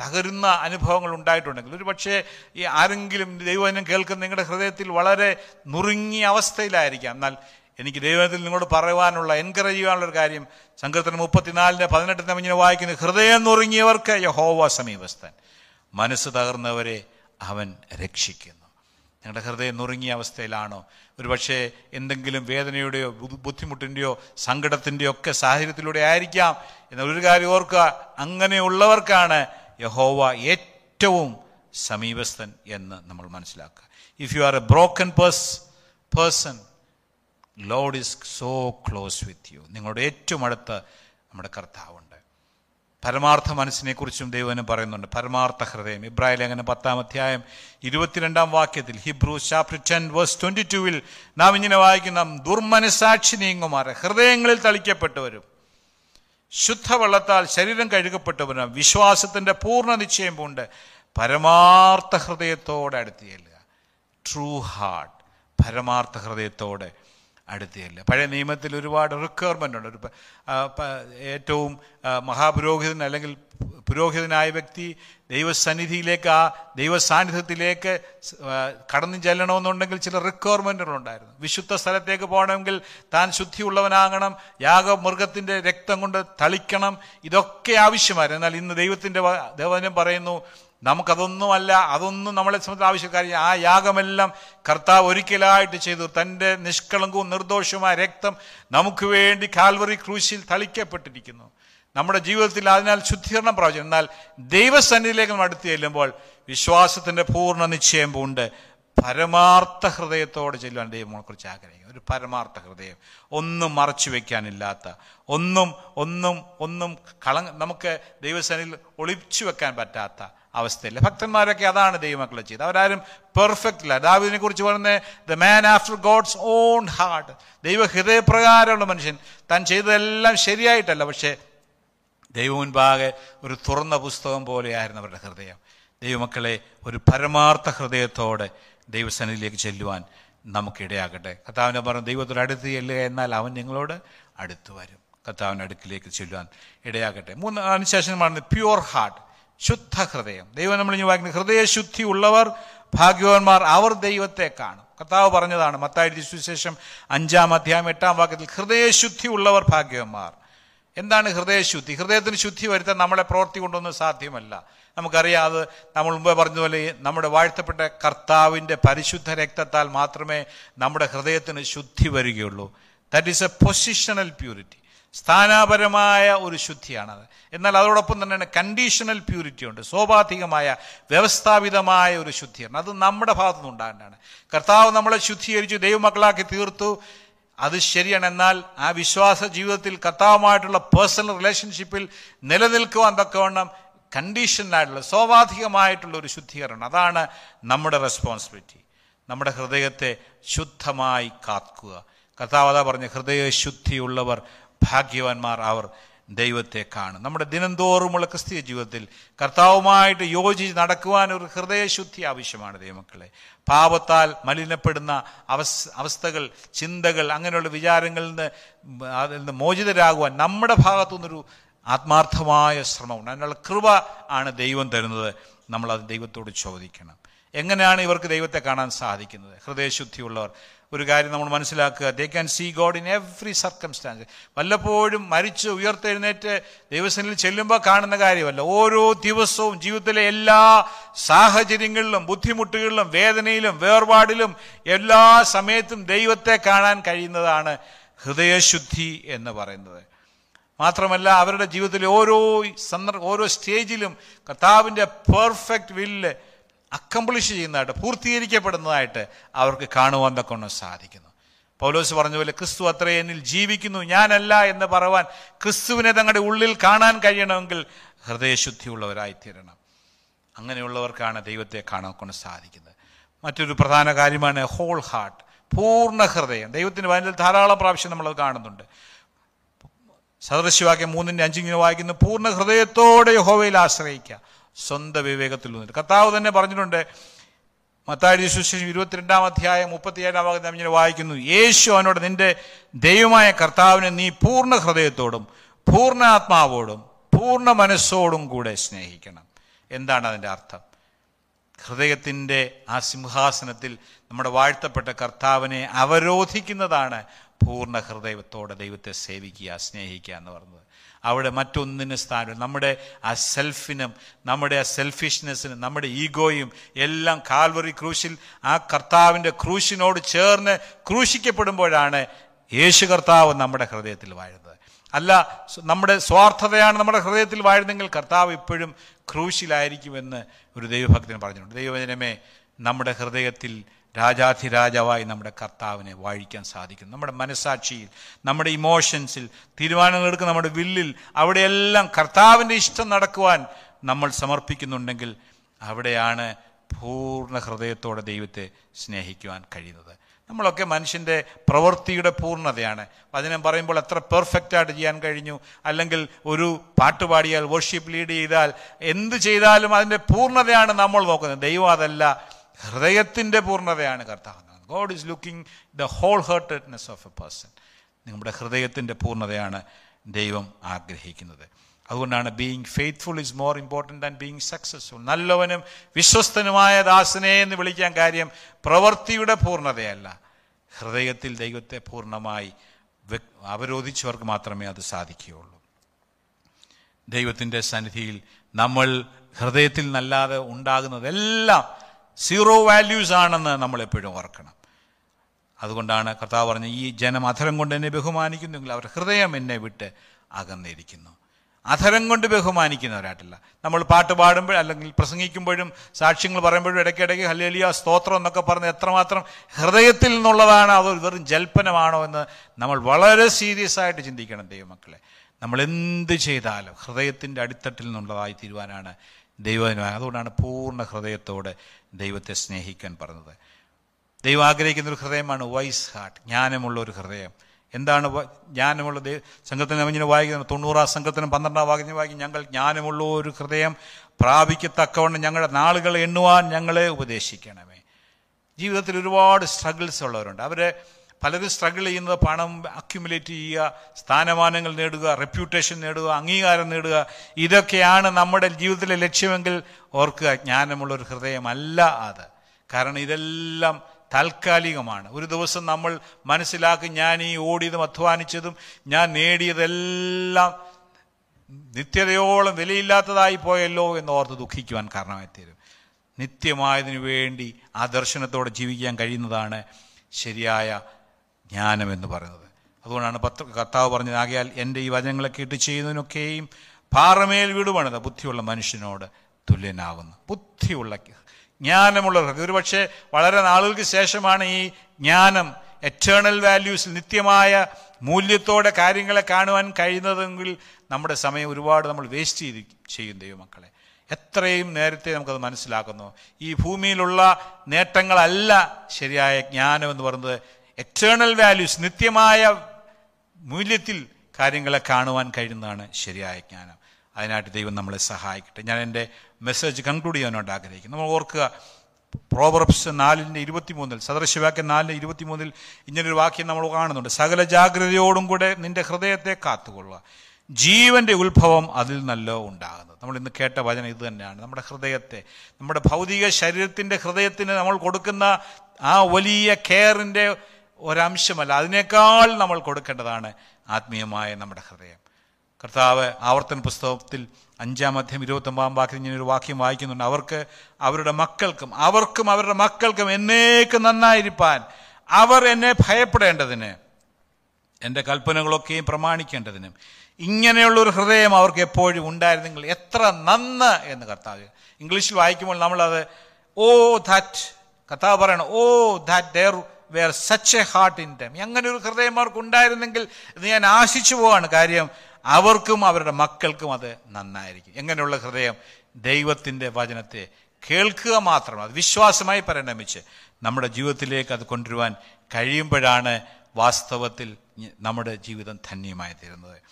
തകരുന്ന അനുഭവങ്ങൾ ഉണ്ടായിട്ടുണ്ടെങ്കിൽ ഒരു പക്ഷേ ഈ ആരെങ്കിലും ദൈവവചനം കേൾക്കുന്ന നിങ്ങളുടെ ഹൃദയത്തിൽ വളരെ നുറുങ്ങിയ അവസ്ഥയിലായിരിക്കാം. എന്നാൽ എനിക്ക് ദൈവത്തിൽ നിങ്ങളോട് പറയുവാനുള്ള എൻകറേജ് ചെയ്യാനുള്ള ഒരു കാര്യം സങ്കീർത്തനം മുപ്പത്തിനാലിന്റെ പതിനെട്ടിന് മഞ്ഞിനെ വായിക്കുന്ന ഹൃദയം നുറുങ്ങിയവർക്ക് യഹോവ സമീപസ്ഥൻ. മനസ്സ് തകർന്നവരെ അവൻ രക്ഷിക്കുന്നു. നിങ്ങളുടെ ഹൃദയം നുറുങ്ങിയ അവസ്ഥയിലാണോ? ഒരുപക്ഷെ എന്തെങ്കിലും വേദനയുടെയോ ബുദ്ധിമുട്ടിന്റെയോ സങ്കടത്തിന്റെയോ ഒക്കെ സാഹചര്യത്തിലൂടെ ആയിരിക്കാം. എന്ന ഒരു കാര്യം ഓർക്കുക അങ്ങനെയുള്ളവർക്കാണ് യഹോവ ഏറ്റവും സമീപസ്ഥൻ എന്ന് നമ്മൾ മനസ്സിലാക്കുക. If you are a broken purse person Lord is so close with you നിങ്ങളുടെ ഏറ്റവും അടുത്ത് നമ്മുടെ കർത്താവുണ്ട്. പരമാർത്ഥ മനസ്സിനെക്കുറിച്ചും ദൈവനും പറയുന്നുണ്ട്. പരമാർത്ഥ ഹൃദയം. ഇബ്രാഹിം ലേഖനം പത്താം അധ്യായം ഇരുപത്തിരണ്ടാം വാക്യത്തിൽ Hebrews chapter ten verse twenty ടുവിൽ നാം ഇങ്ങനെ വായിക്കുന്ന ദുർമനസാക്ഷി നീങ്ങുമാരെ ഹൃദയങ്ങളിൽ തളിക്കപ്പെട്ടവരും ശുദ്ധവെള്ളത്താൽ ശരീരം കഴുകപ്പെട്ടവരും വിശ്വാസത്തിന്റെ പൂർണ നിശ്ചയം പൂണ്ട് പരമാർത്ഥ ഹൃദയത്തോടെ അടുത്ത് ചെല്ലുക. ട്രൂ ഹാർട്ട് പരമാർത്ഥ ഹൃദയത്തോടെ അടുത്തില്ല പഴയ നിയമത്തിൽ ഒരുപാട് റിക്വയർമെന്റ് ഉണ്ട്. ഒരു ഏറ്റവും മഹാപുരോഹിതൻ അല്ലെങ്കിൽ പുരോഹിതനായ വ്യക്തി ദൈവസന്നിധിയിലേക്ക് ആ ദൈവസാന്നിധ്യത്തിലേക്ക് കടന്നു ചെല്ലണമെന്നുണ്ടെങ്കിൽ ചില റിക്വയർമെന്റുകൾ ഉണ്ടായിരുന്നു വിശുദ്ധ സ്ഥലത്തേക്ക് പോകണമെങ്കിൽ താൻ ശുദ്ധിയുള്ളവനാകണം യാഗമൃഗത്തിന്റെ രക്തം കൊണ്ട് തളിക്കണം ഇതൊക്കെ ആവശ്യമായിരുന്നു. എന്നാൽ ഇന്ന് ദൈവത്തിന്റെ ദേവനം പറയുന്നു നമുക്കതൊന്നുമല്ല അതൊന്നും നമ്മളെ സംബന്ധിച്ച് ആവശ്യക്കാരി ആ യാഗമെല്ലാം കർത്താവ് ഒരിക്കലായിട്ട് ചെയ്തു. തന്റെ നിഷ്കളങ്കവും നിർദോഷവുമായ രക്തം നമുക്ക് വേണ്ടി കാൽവറി ക്രൂശിൽ തളിക്കപ്പെട്ടിരിക്കുന്നു. നമ്മുടെ ജീവിതത്തിൽ അതിനാൽ ശുദ്ധീകരണം പ്രാപിച്ചു എന്നാൽ ദൈവസന്നിധിയിലേക്ക് നമ്മൾ അടുത്ത് ചെല്ലുമ്പോൾ വിശ്വാസത്തിന്റെ പൂർണ നിശ്ചയം പൂണ്ട് പരമാർത്ഥ ഹൃദയത്തോടെ ചെല്ലുവാൻ ദൈവങ്ങളെ കുറിച്ച് ആഗ്രഹിക്കും ഒരു പരമാർത്ഥ ഹൃദയം. ഒന്നും മറച്ചു വെക്കാനില്ലാത്ത ഒന്നും ഒന്നും ഒന്നും കള നമുക്ക് ദൈവസേനയിൽ ഒളിച്ചു വെക്കാൻ പറ്റാത്ത അവസ്ഥയില്ല. ഭക്തന്മാരൊക്കെ അതാണ് ദൈവമക്കളെ ചെയ്തത്. അവരാരും പെർഫെക്റ്റ് അല്ല ദാവിദിനെ കുറിച്ച് പറയുന്നത് the man after God's own heart ദൈവ ഹൃദയപ്രകാരമുള്ള മനുഷ്യൻ. താൻ ചെയ്തതെല്ലാം ശരിയായിട്ടല്ല പക്ഷേ ദൈവമുൻപാകെ ഒരു തുറന്ന പുസ്തകം പോലെയായിരുന്നു അവരുടെ ഹൃദയം. ദൈവമക്കളെ ഒരു പരമാർത്ഥ ഹൃദയത്തോടെ ദൈവസന്നിധിയിലേക്ക് ചെല്ലുവാൻ നമുക്കിടയാകട്ടെ. കർത്താവിനെ പറഞ്ഞു ദൈവത്തോട് അടുത്ത് ചെല്ലുക എന്നാൽ അവൻ നിങ്ങളോട് അടുത്ത് വരും. കർത്താവിന്റെ അടുക്കിലേക്ക് ചെല്ലുവാൻ ഇടയാകട്ടെ. മൂന്ന് പറഞ്ഞത് പ്യുവർ ഹാർട്ട് ശുദ്ധ ഹൃദയം ദൈവം നമ്മൾ വായിക്കുന്നത് ഹൃദയശുദ്ധി ഉള്ളവർ ഭാഗ്യവാന്മാർ അവർ ദൈവത്തെ കാണും. കർത്താവ് പറഞ്ഞതാണ് മത്തായി സുവിശേഷം അഞ്ചാം അധ്യായം എട്ടാം വാക്യത്തിൽ ഹൃദയശുദ്ധി ഉള്ളവർ ഭാഗ്യവാന്മാർ. എന്താണ് ഹൃദയശുദ്ധി? ഹൃദയത്തിന് ശുദ്ധി വരുത്താൻ നമ്മളെ പ്രവൃത്തി കൊണ്ടൊന്നും സാധ്യമല്ല. നമുക്കറിയാം നമ്മൾ മുമ്പേ പറഞ്ഞതുപോലെ നമ്മുടെ വാഴ്ത്തപ്പെട്ട കർത്താവിന്റെ പരിശുദ്ധ രക്തത്താൽ മാത്രമേ നമ്മുടെ ഹൃദയത്തിന് ശുദ്ധി വരികയുള്ളൂ. That is a positional purity സ്ഥാനാപരമായ ഒരു ശുദ്ധിയാണത്. എന്നാൽ അതോടൊപ്പം തന്നെ കണ്ടീഷണൽ പ്യൂരിറ്റി ഉണ്ട്. സ്വാഭാവികമായ വ്യവസ്ഥാപിതമായ ഒരു ശുദ്ധിയാണ്. അത് നമ്മുടെ ഭാഗത്തു നിന്നുണ്ടാകേണ്ടതാണ് കർത്താവ് നമ്മളെ ശുദ്ധീകരിച്ചു ദൈവമക്കളാക്കി തീർത്തു. അത് ശരിയാണ്. എന്നാൽ ആ വിശ്വാസ ജീവിതത്തിൽ കർത്താവുമായിട്ടുള്ള പേഴ്സണൽ റിലേഷൻഷിപ്പിൽ നിലനിൽക്കുവാൻ തക്കവണ്ണം കണ്ടീഷനായിട്ടുള്ള സ്വാഭാവികമായിട്ടുള്ള ഒരു ശുദ്ധീകരണം. അതാണ് നമ്മുടെ റെസ്പോൺസിബിലിറ്റി നമ്മുടെ ഹൃദയത്തെ ശുദ്ധമായി കാക്കുക. കർത്താവ് പറഞ്ഞ പറഞ്ഞ ഹൃദയശുദ്ധിയുള്ളവർ ഭാഗ്യവാന്മാർ അവർ ദൈവത്തെ കാണും. നമ്മുടെ ദിനംതോറുമുള്ള ക്രിസ്തീയ ജീവിതത്തിൽ കർത്താവുമായിട്ട് യോജിച്ച് നടക്കുവാൻ ഒരു ഹൃദയശുദ്ധി ആവശ്യമാണ് ദൈവമക്കളെ. പാപത്താൽ മലിനപ്പെടുന്ന അവസ് അവസ്ഥകൾ ചിന്തകൾ അങ്ങനെയുള്ള വിചാരങ്ങളിൽ നിന്ന് അതിൽ നിന്ന് മോചിതരാകുവാൻ നമ്മുടെ ഭാഗത്തുനിന്നൊരു ആത്മാർത്ഥമായ ശ്രമമുണ്ട്. അതിനുള്ള കൃപ ആണ് ദൈവം തരുന്നത്. നമ്മൾ അത് ദൈവത്തോട് ചോദിക്കണം. എങ്ങനെയാണ് ഇവർക്ക് ദൈവത്തെ കാണാൻ സാധിക്കുന്നത്? ഹൃദയശുദ്ധിയുള്ളവർ. ഒരു കാര്യം നമ്മൾ മനസ്സിലാക്കുക they can see God in every circumstance വല്ലപ്പോഴും മരിച്ച് ഉയർത്തെഴുന്നേറ്റ് ദൈവസനിൽ ചെല്ലുമ്പോൾ കാണുന്ന കാര്യമല്ല. ഓരോ ദിവസവും ജീവിതത്തിലെ എല്ലാ സാഹചര്യങ്ങളിലും ബുദ്ധിമുട്ടുകളിലും വേദനയിലും വേർപാടിലും എല്ലാ സമയത്തും ദൈവത്തെ കാണാൻ കഴിയുന്നതാണ് ഹൃദയശുദ്ധി എന്ന് പറയുന്നത്. മാത്രമല്ല അവരുടെ ജീവിതത്തിലെ ഓരോ സന്ദർഭ ഓരോ സ്റ്റേജിലും കർത്താവിന്റെ പെർഫെക്റ്റ് വില്ല് അക്കംപ്ലിഷ് ചെയ്യുന്നതായിട്ട് പൂർത്തീകരിക്കപ്പെടുന്നതായിട്ട് അവർക്ക് കാണുവാൻ തക്കൊണ്ട് സാധിക്കുന്നു. പൗലോസ് പറഞ്ഞ പോലെ ക്രിസ്തു അത്ര എന്നിൽ ജീവിക്കുന്നു ഞാനല്ല എന്ന് പറയുവാൻ ക്രിസ്തുവിനെ തങ്ങളുടെ ഉള്ളിൽ കാണാൻ കഴിയണമെങ്കിൽ ഹൃദയശുദ്ധിയുള്ളവരായിത്തീരണം. അങ്ങനെയുള്ളവർക്കാണ് ദൈവത്തെ കാണാൻ കൊണ്ട് സാധിക്കുന്നത്. മറ്റൊരു പ്രധാന കാര്യമാണ് ഹോൾ ഹാർട്ട് പൂർണ ഹൃദയം. ദൈവത്തിന് വചനത്തിൽ ധാരാളം പ്രാവശ്യം നമ്മളത് കാണുന്നുണ്ട്. സദൃശ്യവാക്യം മൂന്നിന്റെ അഞ്ചിങ്ങനെ വായിക്കുന്നു പൂർണ ഹൃദയത്തോടെ യഹോവയിൽ ആശ്രയിക്കുക. സ്വന്തം വിവേകത്തിൽ നിന്നിട്ട്. കർത്താവ് തന്നെ പറഞ്ഞിട്ടുണ്ട് മത്തായി സുശേഷം ഇരുപത്തിരണ്ടാം അധ്യായം മുപ്പത്തിയേഴാം ഭാഗത്ത് ഇങ്ങനെ വായിക്കുന്നു യേശു അവനോട് നിന്റെ ദൈവമായ കർത്താവിനെ നീ പൂർണ ഹൃദയത്തോടും പൂർണ ആത്മാവോടും പൂർണ മനസ്സോടും കൂടെ സ്നേഹിക്കണം. എന്താണ് അതിന്റെ അർത്ഥം? ഹൃദയത്തിന്റെ ആ സിംഹാസനത്തിൽ നമ്മുടെ വാഴ്ത്തപ്പെട്ട കർത്താവിനെ അവരോധിക്കുന്നതാണ് പൂർണ ഹൃദയത്തോടെ ദൈവത്തെ സേവിക്കുക സ്നേഹിക്കുക എന്ന് പറഞ്ഞത്. അവിടെ മറ്റൊന്നിന് സ്ഥാനം നമ്മുടെ ആ സെൽഫിനും നമ്മുടെ ആ സെൽഫിഷ്നെസ്സിനും നമ്മുടെ ഈഗോയും എല്ലാം കാൽവറി ക്രൂശിൽ ആ കർത്താവിന്റെ ക്രൂശിനോട് ചേർന്ന് ക്രൂശിക്കപ്പെടുമ്പോഴാണ് യേശു കർത്താവ് നമ്മുടെ ഹൃദയത്തിൽ വാഴുന്നത്. അല്ല നമ്മുടെ സ്വാർത്ഥതയാണ് നമ്മുടെ ഹൃദയത്തിൽ വാഴുന്നെങ്കിൽ കർത്താവ് ഇപ്പോഴും ക്രൂശിലായിരിക്കുമെന്ന് ഒരു ദൈവഭക്തൻ പറഞ്ഞിട്ടുണ്ട്. ദൈവജനമേ നമ്മുടെ ഹൃദയത്തിൽ രാജാധിരാജാവായി നമ്മുടെ കർത്താവിനെ വാഴിക്കാൻ സാധിക്കും നമ്മുടെ മനസാക്ഷിയിൽ നമ്മുടെ ഇമോഷൻസിൽ തീരുമാനങ്ങൾ എടുക്കുന്ന നമ്മുടെ വില്ലിൽ അവിടെയെല്ലാം കർത്താവിന്റെ ഇഷ്ടം നടക്കുവാൻ നമ്മൾ സമർപ്പിക്കുന്നുണ്ടെങ്കിൽ അവിടെയാണ് പൂർണ ഹൃദയത്തോടെ ദൈവത്തെ സ്നേഹിക്കുവാൻ കഴിയുന്നത്. നമ്മളൊക്കെ മനുഷ്യന്റെ പ്രവൃത്തിയുടെ പൂർണതയാണ്. വചനം പറയുമ്പോൾ എത്ര പെർഫെക്റ്റ് ആയിട്ട് ചെയ്യാൻ കഴിഞ്ഞു. അല്ലെങ്കിൽ ഒരു പാട്ട് പാടിയാൽ വർഷിപ്പ് ലീഡ് ചെയ്താൽ എന്ത് ചെയ്താലും അതിന്റെ പൂർണതയാണ് നമ്മൾ നോക്കുന്നത്. ദൈവം അതല്ല ഹൃദയത്തിന്റെ പൂർണതയാണ് കർത്താവ് God is looking the whole heartedness of a person നിങ്ങളുടെ ഹൃദയത്തിന്റെ പൂർണതയാണ് ദൈവം ആഗ്രഹിക്കുന്നത്. അതുകൊണ്ടാണ് being faithful is more important and being successful നല്ലവനും വിശ്വസ്തനുമായ ദാസനെ എന്ന് വിളിക്കാൻ കാര്യം പ്രവൃത്തിയുടെ പൂർണതയല്ല. ഹൃദയത്തിൽ ദൈവത്തെ പൂർണമായി അവരോധിച്ചവർക്ക് മാത്രമേ അത് സാധിക്കുകയുള്ളൂ. ദൈവത്തിന്റെ സന്നിധിയിൽ നമ്മൾ ഹൃദയത്തിൽ നല്ലാതെ ഉണ്ടാകുന്നതെല്ലാം സീറോ വാല്യൂസ് ആണെന്ന് നമ്മൾ എപ്പോഴും ഓർക്കണം. അതുകൊണ്ടാണ് കർത്താവ് പറഞ്ഞ ഈ ജനം അധരം കൊണ്ട് എന്നെ ബഹുമാനിക്കുന്നെങ്കിൽ അവർ ഹൃദയം എന്നെ വിട്ട് അകന്നിരിക്കുന്നു. അധരം കൊണ്ട് ബഹുമാനിക്കുന്നവരായിട്ടില്ല നമ്മൾ പാട്ട് പാടുമ്പോൾ അല്ലെങ്കിൽ പ്രസംഗിക്കുമ്പോഴും സാക്ഷ്യങ്ങൾ പറയുമ്പോഴും ഇടയ്ക്കിടയ്ക്ക് ഹല്ലേലിയ സ്തോത്രം എന്നൊക്കെ പറഞ്ഞ് എത്രമാത്രം ഹൃദയത്തിൽ നിന്നുള്ളതാണ് അതോ വെറും ജൽപ്പനമാണോ എന്ന് നമ്മൾ വളരെ സീരിയസ് ആയിട്ട് ചിന്തിക്കണം ദൈവമക്കളെ. നമ്മൾ എന്ത് ചെയ്താലും ഹൃദയത്തിന്റെ അടിത്തട്ടിൽ നിന്നുള്ളതായി തീരുവാനാണ് ദൈവത്തിന് അതുകൊണ്ടാണ് പൂർണ ഹൃദയത്തോടെ ദൈവത്തെ സ്നേഹിക്കാൻ പറഞ്ഞത്. ദൈവം ആഗ്രഹിക്കുന്ന ഒരു ഹൃദയമാണ് വൈസ് ഹാർട്ട് ജ്ഞാനമുള്ള ഒരു ഹൃദയം. എന്താണ് ജ്ഞാനമുള്ള സംഘത്തിന് ഇങ്ങനെ വായിക്കുന്നത് തൊണ്ണൂറാം സംഘത്തിനും പന്ത്രണ്ടാം വാക്യം വായിക്കും ഞങ്ങൾ ജ്ഞാനമുള്ള ഒരു ഹൃദയം പ്രാപിക്കത്തക്കവണ്ണം ഞങ്ങളുടെ നാളുകൾ എണ്ണുവാൻ ഞങ്ങളെ ഉപദേശിക്കണമേ. ജീവിതത്തിൽ ഒരുപാട് സ്ട്രഗിൾസ് ഉള്ളവരുണ്ട്. അവരെ പലരും സ്ട്രഗിൾ ചെയ്യുന്നത് പണം അക്യുമുലേറ്റ് ചെയ്യുക സ്ഥാനമാനങ്ങൾ നേടുക റെപ്യൂട്ടേഷൻ നേടുക അംഗീകാരം നേടുക ഇതൊക്കെയാണ് നമ്മുടെ ജീവിതത്തിലെ ലക്ഷ്യമെങ്കിൽ ഓർക്കുക ജ്ഞാനമുള്ളൊരു ഹൃദയമല്ല അത്. കാരണം ഇതെല്ലാം താൽക്കാലികമാണ്. ഒരു ദിവസം നമ്മൾ മനസ്സിലാക്കി ഞാൻ ഈ ഓടിയതും അധ്വാനിച്ചതും ഞാൻ നേടിയതെല്ലാം നിത്യതയോളം വിലയില്ലാത്തതായി പോയല്ലോ എന്ന് ഓർത്ത് ദുഃഖിക്കുവാൻ കാരണമായി തീരും നിത്യമായതിനു വേണ്ടി ആ ദർശനത്തോടെ ജീവിക്കാൻ കഴിയുന്നതാണ് ശരിയായ ജ്ഞാനം എന്ന് പറയുന്നത്. അതുകൊണ്ടാണ് പത്ര കർത്താവ് പറഞ്ഞത് ആകയാൽ എന്റെ ഈ വചനങ്ങളൊക്കെ ഇട്ട് ചെയ്യുന്നതിനൊക്കെയും പാറമേൽ വീട് പണിത ബുദ്ധിയുള്ള മനുഷ്യനോട് തുല്യനാകുന്നു. ബുദ്ധിയുള്ള ജ്ഞാനമുള്ള ഒരു പക്ഷേ വളരെ നാളുകൾക്ക് ശേഷമാണ് ഈ ജ്ഞാനം എറ്റേണൽ വാല്യൂസിൽ നിത്യമായ മൂല്യത്തോടെ കാര്യങ്ങളെ കാണുവാൻ കഴിയുന്നതെങ്കിൽ നമ്മുടെ സമയം ഒരുപാട് നമ്മൾ വേസ്റ്റ് ചെയ്ത് ചെയ്യും ദൈവമക്കളെ. എത്രയും നേരത്തെ നമുക്കത് മനസ്സിലാക്കുന്നു. ഈ ഭൂമിയിലുള്ള നേട്ടങ്ങളല്ല ശരിയായ ജ്ഞാനം എന്ന് പറയുന്നത് എറ്റേണൽ വാല്യൂസ് നിത്യമായ മൂല്യത്തിൽ കാര്യങ്ങളെ കാണുവാൻ കഴിയുന്നതാണ് ശരിയായ ജ്ഞാനം. അതിനായിട്ട് ദൈവം നമ്മളെ സഹായിക്കട്ടെ. ഞാൻ എന്റെ മെസ്സേജ് കൺക്ലൂഡ് ചെയ്യാനായിട്ട് ആഗ്രഹിക്കുന്നു. നമ്മൾ ഓർക്കുക പ്രോവർബ്സ് നാലിന്റെ ഇരുപത്തിമൂന്നിൽ സദൃശവാക്യം നാലിന്റെ ഇരുപത്തിമൂന്നിൽ ഇങ്ങനൊരു വാക്യം നമ്മൾ കാണുന്നുണ്ട്. സകല ജാഗ്രതയോടും കൂടെ നിന്റെ ഹൃദയത്തെ കാത്തുകൊള്ളുക. ജീവന്റെ ഉത്ഭവം അതിൽ നല്ല ഉണ്ടാകുന്നത്. നമ്മൾ ഇന്ന് കേട്ട വചനം ഇത് തന്നെയാണ്. നമ്മുടെ ഹൃദയത്തെ നമ്മുടെ ഭൗതിക ശരീരത്തിന്റെ ഹൃദയത്തിന് നമ്മൾ കൊടുക്കുന്ന ആ വലിയ കെയറിന്റെ ഒരംശമല്ല. അതിനേക്കാൾ നമ്മൾ കൊടുക്കേണ്ടതാണ് ആത്മീയമായ നമ്മുടെ ഹൃദയം. കർത്താവ് ആവർത്തന പുസ്തകത്തിൽ അഞ്ചാം അധ്യായം ഇരുപത്തൊമ്പതാം വാക്യം ഇങ്ങനെ ഒരു വാക്യം വായിക്കുന്നുണ്ട്. അവർക്ക് അവരുടെ മക്കൾക്കും അവർക്കും അവരുടെ മക്കൾക്കും എന്നേക്കും നന്നായിരിക്കാൻ അവർ എന്നെ ഭയപ്പെടേണ്ടതിന് എന്റെ കൽപ്പനകളൊക്കെയും പ്രമാണിക്കേണ്ടതിനും ഇങ്ങനെയുള്ള ഒരു ഹൃദയം അവർക്ക് എപ്പോഴും ഉണ്ടായിരുന്നെങ്കിൽ എത്ര നന്ന് എന്ന് കർത്താവ് ഇംഗ്ലീഷിൽ വായിക്കുമ്പോൾ നമ്മളത് ഓ ദാറ്റ് കർത്താവ് പറയണം ഓ that there were such a heart in time അങ്ങനെ ഒരു ഹൃദയം അവർക്ക് ഉണ്ടായിരുന്നെങ്കിൽ ഇത് ഞാൻ ആശിച്ചു പോവാണ്. കാര്യം അവർക്കും അവരുടെ മക്കൾക്കും അത് നന്നായിരിക്കും. എങ്ങനെയുള്ള ഹൃദയം? ദൈവത്തിന്റെ വചനത്തെ കേൾക്കുക മാത്രം. അത് വിശ്വാസമായി പരിണമിച്ച് നമ്മുടെ ജീവിതത്തിലേക്ക് അത് കൊണ്ടുവരുവാൻ കഴിയുമ്പോഴാണ് വാസ്തവത്തിൽ നമ്മുടെ ജീവിതം ധന്യമായി തീരുന്നത്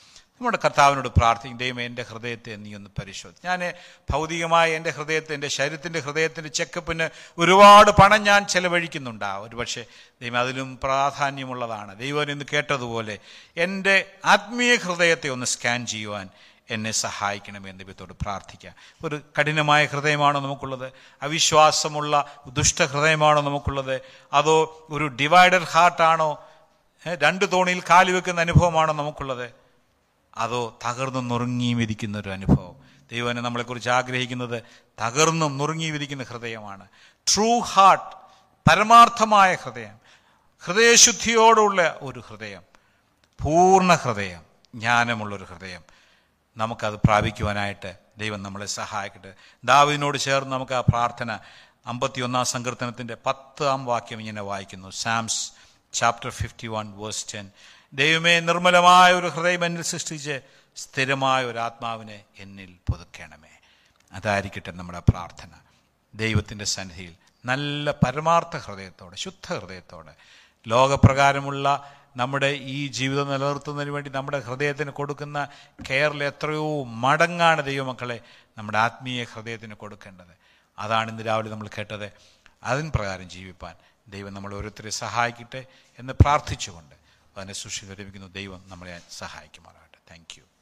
നമ്മുടെ കർത്താവിനോട് പ്രാർത്ഥിക്കും ദൈവം എന്റെ ഹൃദയത്തെ നീ ഒന്ന് പരിശോധി ഞാൻ ഭൗതികമായ എന്റെ ഹൃദയത്തെ എന്റെ ശരീരത്തിന്റെ ഹൃദയത്തിന്റെ ചെക്കപ്പിന് ഒരുപാട് പണം ഞാൻ ചെലവഴിക്കുന്നുണ്ടാവും ഒരുപക്ഷെ ദൈവം അതിലും പ്രാധാന്യമുള്ളതാണ്. ദൈവം ഇന്ന് കേട്ടതുപോലെ എന്റെ ആത്മീയ ഹൃദയത്തെ ഒന്ന് സ്കാൻ ചെയ്യുവാൻ എന്നെ സഹായിക്കണമെന്ന് ദൈവത്തോട് പ്രാർത്ഥിക്കാം. ഒരു കഠിനമായ ഹൃദയമാണോ നമുക്കുള്ളത്? അവിശ്വാസമുള്ള ദുഷ്ട ഹൃദയമാണോ നമുക്കുള്ളത്? അതോ ഒരു ഡിവൈഡർ ഹാർട്ടാണോ? രണ്ട് തോണിയിൽ കാലുവെക്കുന്ന അനുഭവമാണോ നമുക്കുള്ളത്? അതോ തകർന്നും നുറുങ്ങിയും ഇരിക്കുന്ന ഒരു അനുഭവം. ദൈവനെ നമ്മളെക്കുറിച്ച് ആഗ്രഹിക്കുന്നത് തകർന്നും നുറുങ്ങിയും ഇരിക്കുന്ന ഹൃദയമാണ്. ട്രൂ ഹാർട്ട് പരമാർത്ഥമായ ഹൃദയം. ഹൃദയശുദ്ധിയോടുള്ള ഒരു ഹൃദയം. പൂർണ ഹൃദയം. ജ്ഞാനമുള്ളൊരു ഹൃദയം. നമുക്കത് പ്രാപിക്കുവാനായിട്ട് ദൈവം നമ്മളെ സഹായിക്കട്ടെ. ദാവിദിനോട് ചേർന്ന് നമുക്ക് ആ പ്രാർത്ഥന അമ്പത്തിയൊന്നാം സങ്കീർത്തനത്തിന്റെ പത്താം വാക്യം ഇങ്ങനെ വായിക്കുന്നു. Psalms chapter fifty one verse ten ദൈവമേ നിർമ്മലമായ ഒരു ഹൃദയം എന്നിൽ സൃഷ്ടിച്ച് സ്ഥിരമായ ഒരു ആത്മാവിനെ എന്നിൽ പുതുക്കണമേ. അതായിരിക്കട്ടെ നമ്മുടെ പ്രാർത്ഥന. ദൈവത്തിന്റെ സന്നിധിയിൽ നല്ല പരമാർത്ഥ ഹൃദയത്തോടെ ശുദ്ധ ഹൃദയത്തോടെ ലോകപ്രകാരമുള്ള നമ്മുടെ ഈ ജീവിതം നിലനിർത്തുന്നതിന് വേണ്ടി നമ്മുടെ ഹൃദയത്തിന് കൊടുക്കുന്ന കെയറിൽ എത്രയോ മടങ്ങാണ് ദൈവമക്കളെ നമ്മുടെ ആത്മീയ ഹൃദയത്തിന് കൊടുക്കേണ്ടത്. അതാണ് ഇന്ന് രാവിലെ നമ്മൾ കേട്ടത്. അതിന് പ്രകാരം ജീവിപ്പാൻ ദൈവം നമ്മൾ ഓരോരുത്തരെ സഹായിക്കട്ടെ എന്ന് പ്രാർത്ഥിച്ചുകൊണ്ട് അതിനെ സൃഷ്ടി ലഭിക്കുന്ന ദൈവം നമ്മളെ സഹായിക്കുമാറാകട്ടെ. താങ്ക്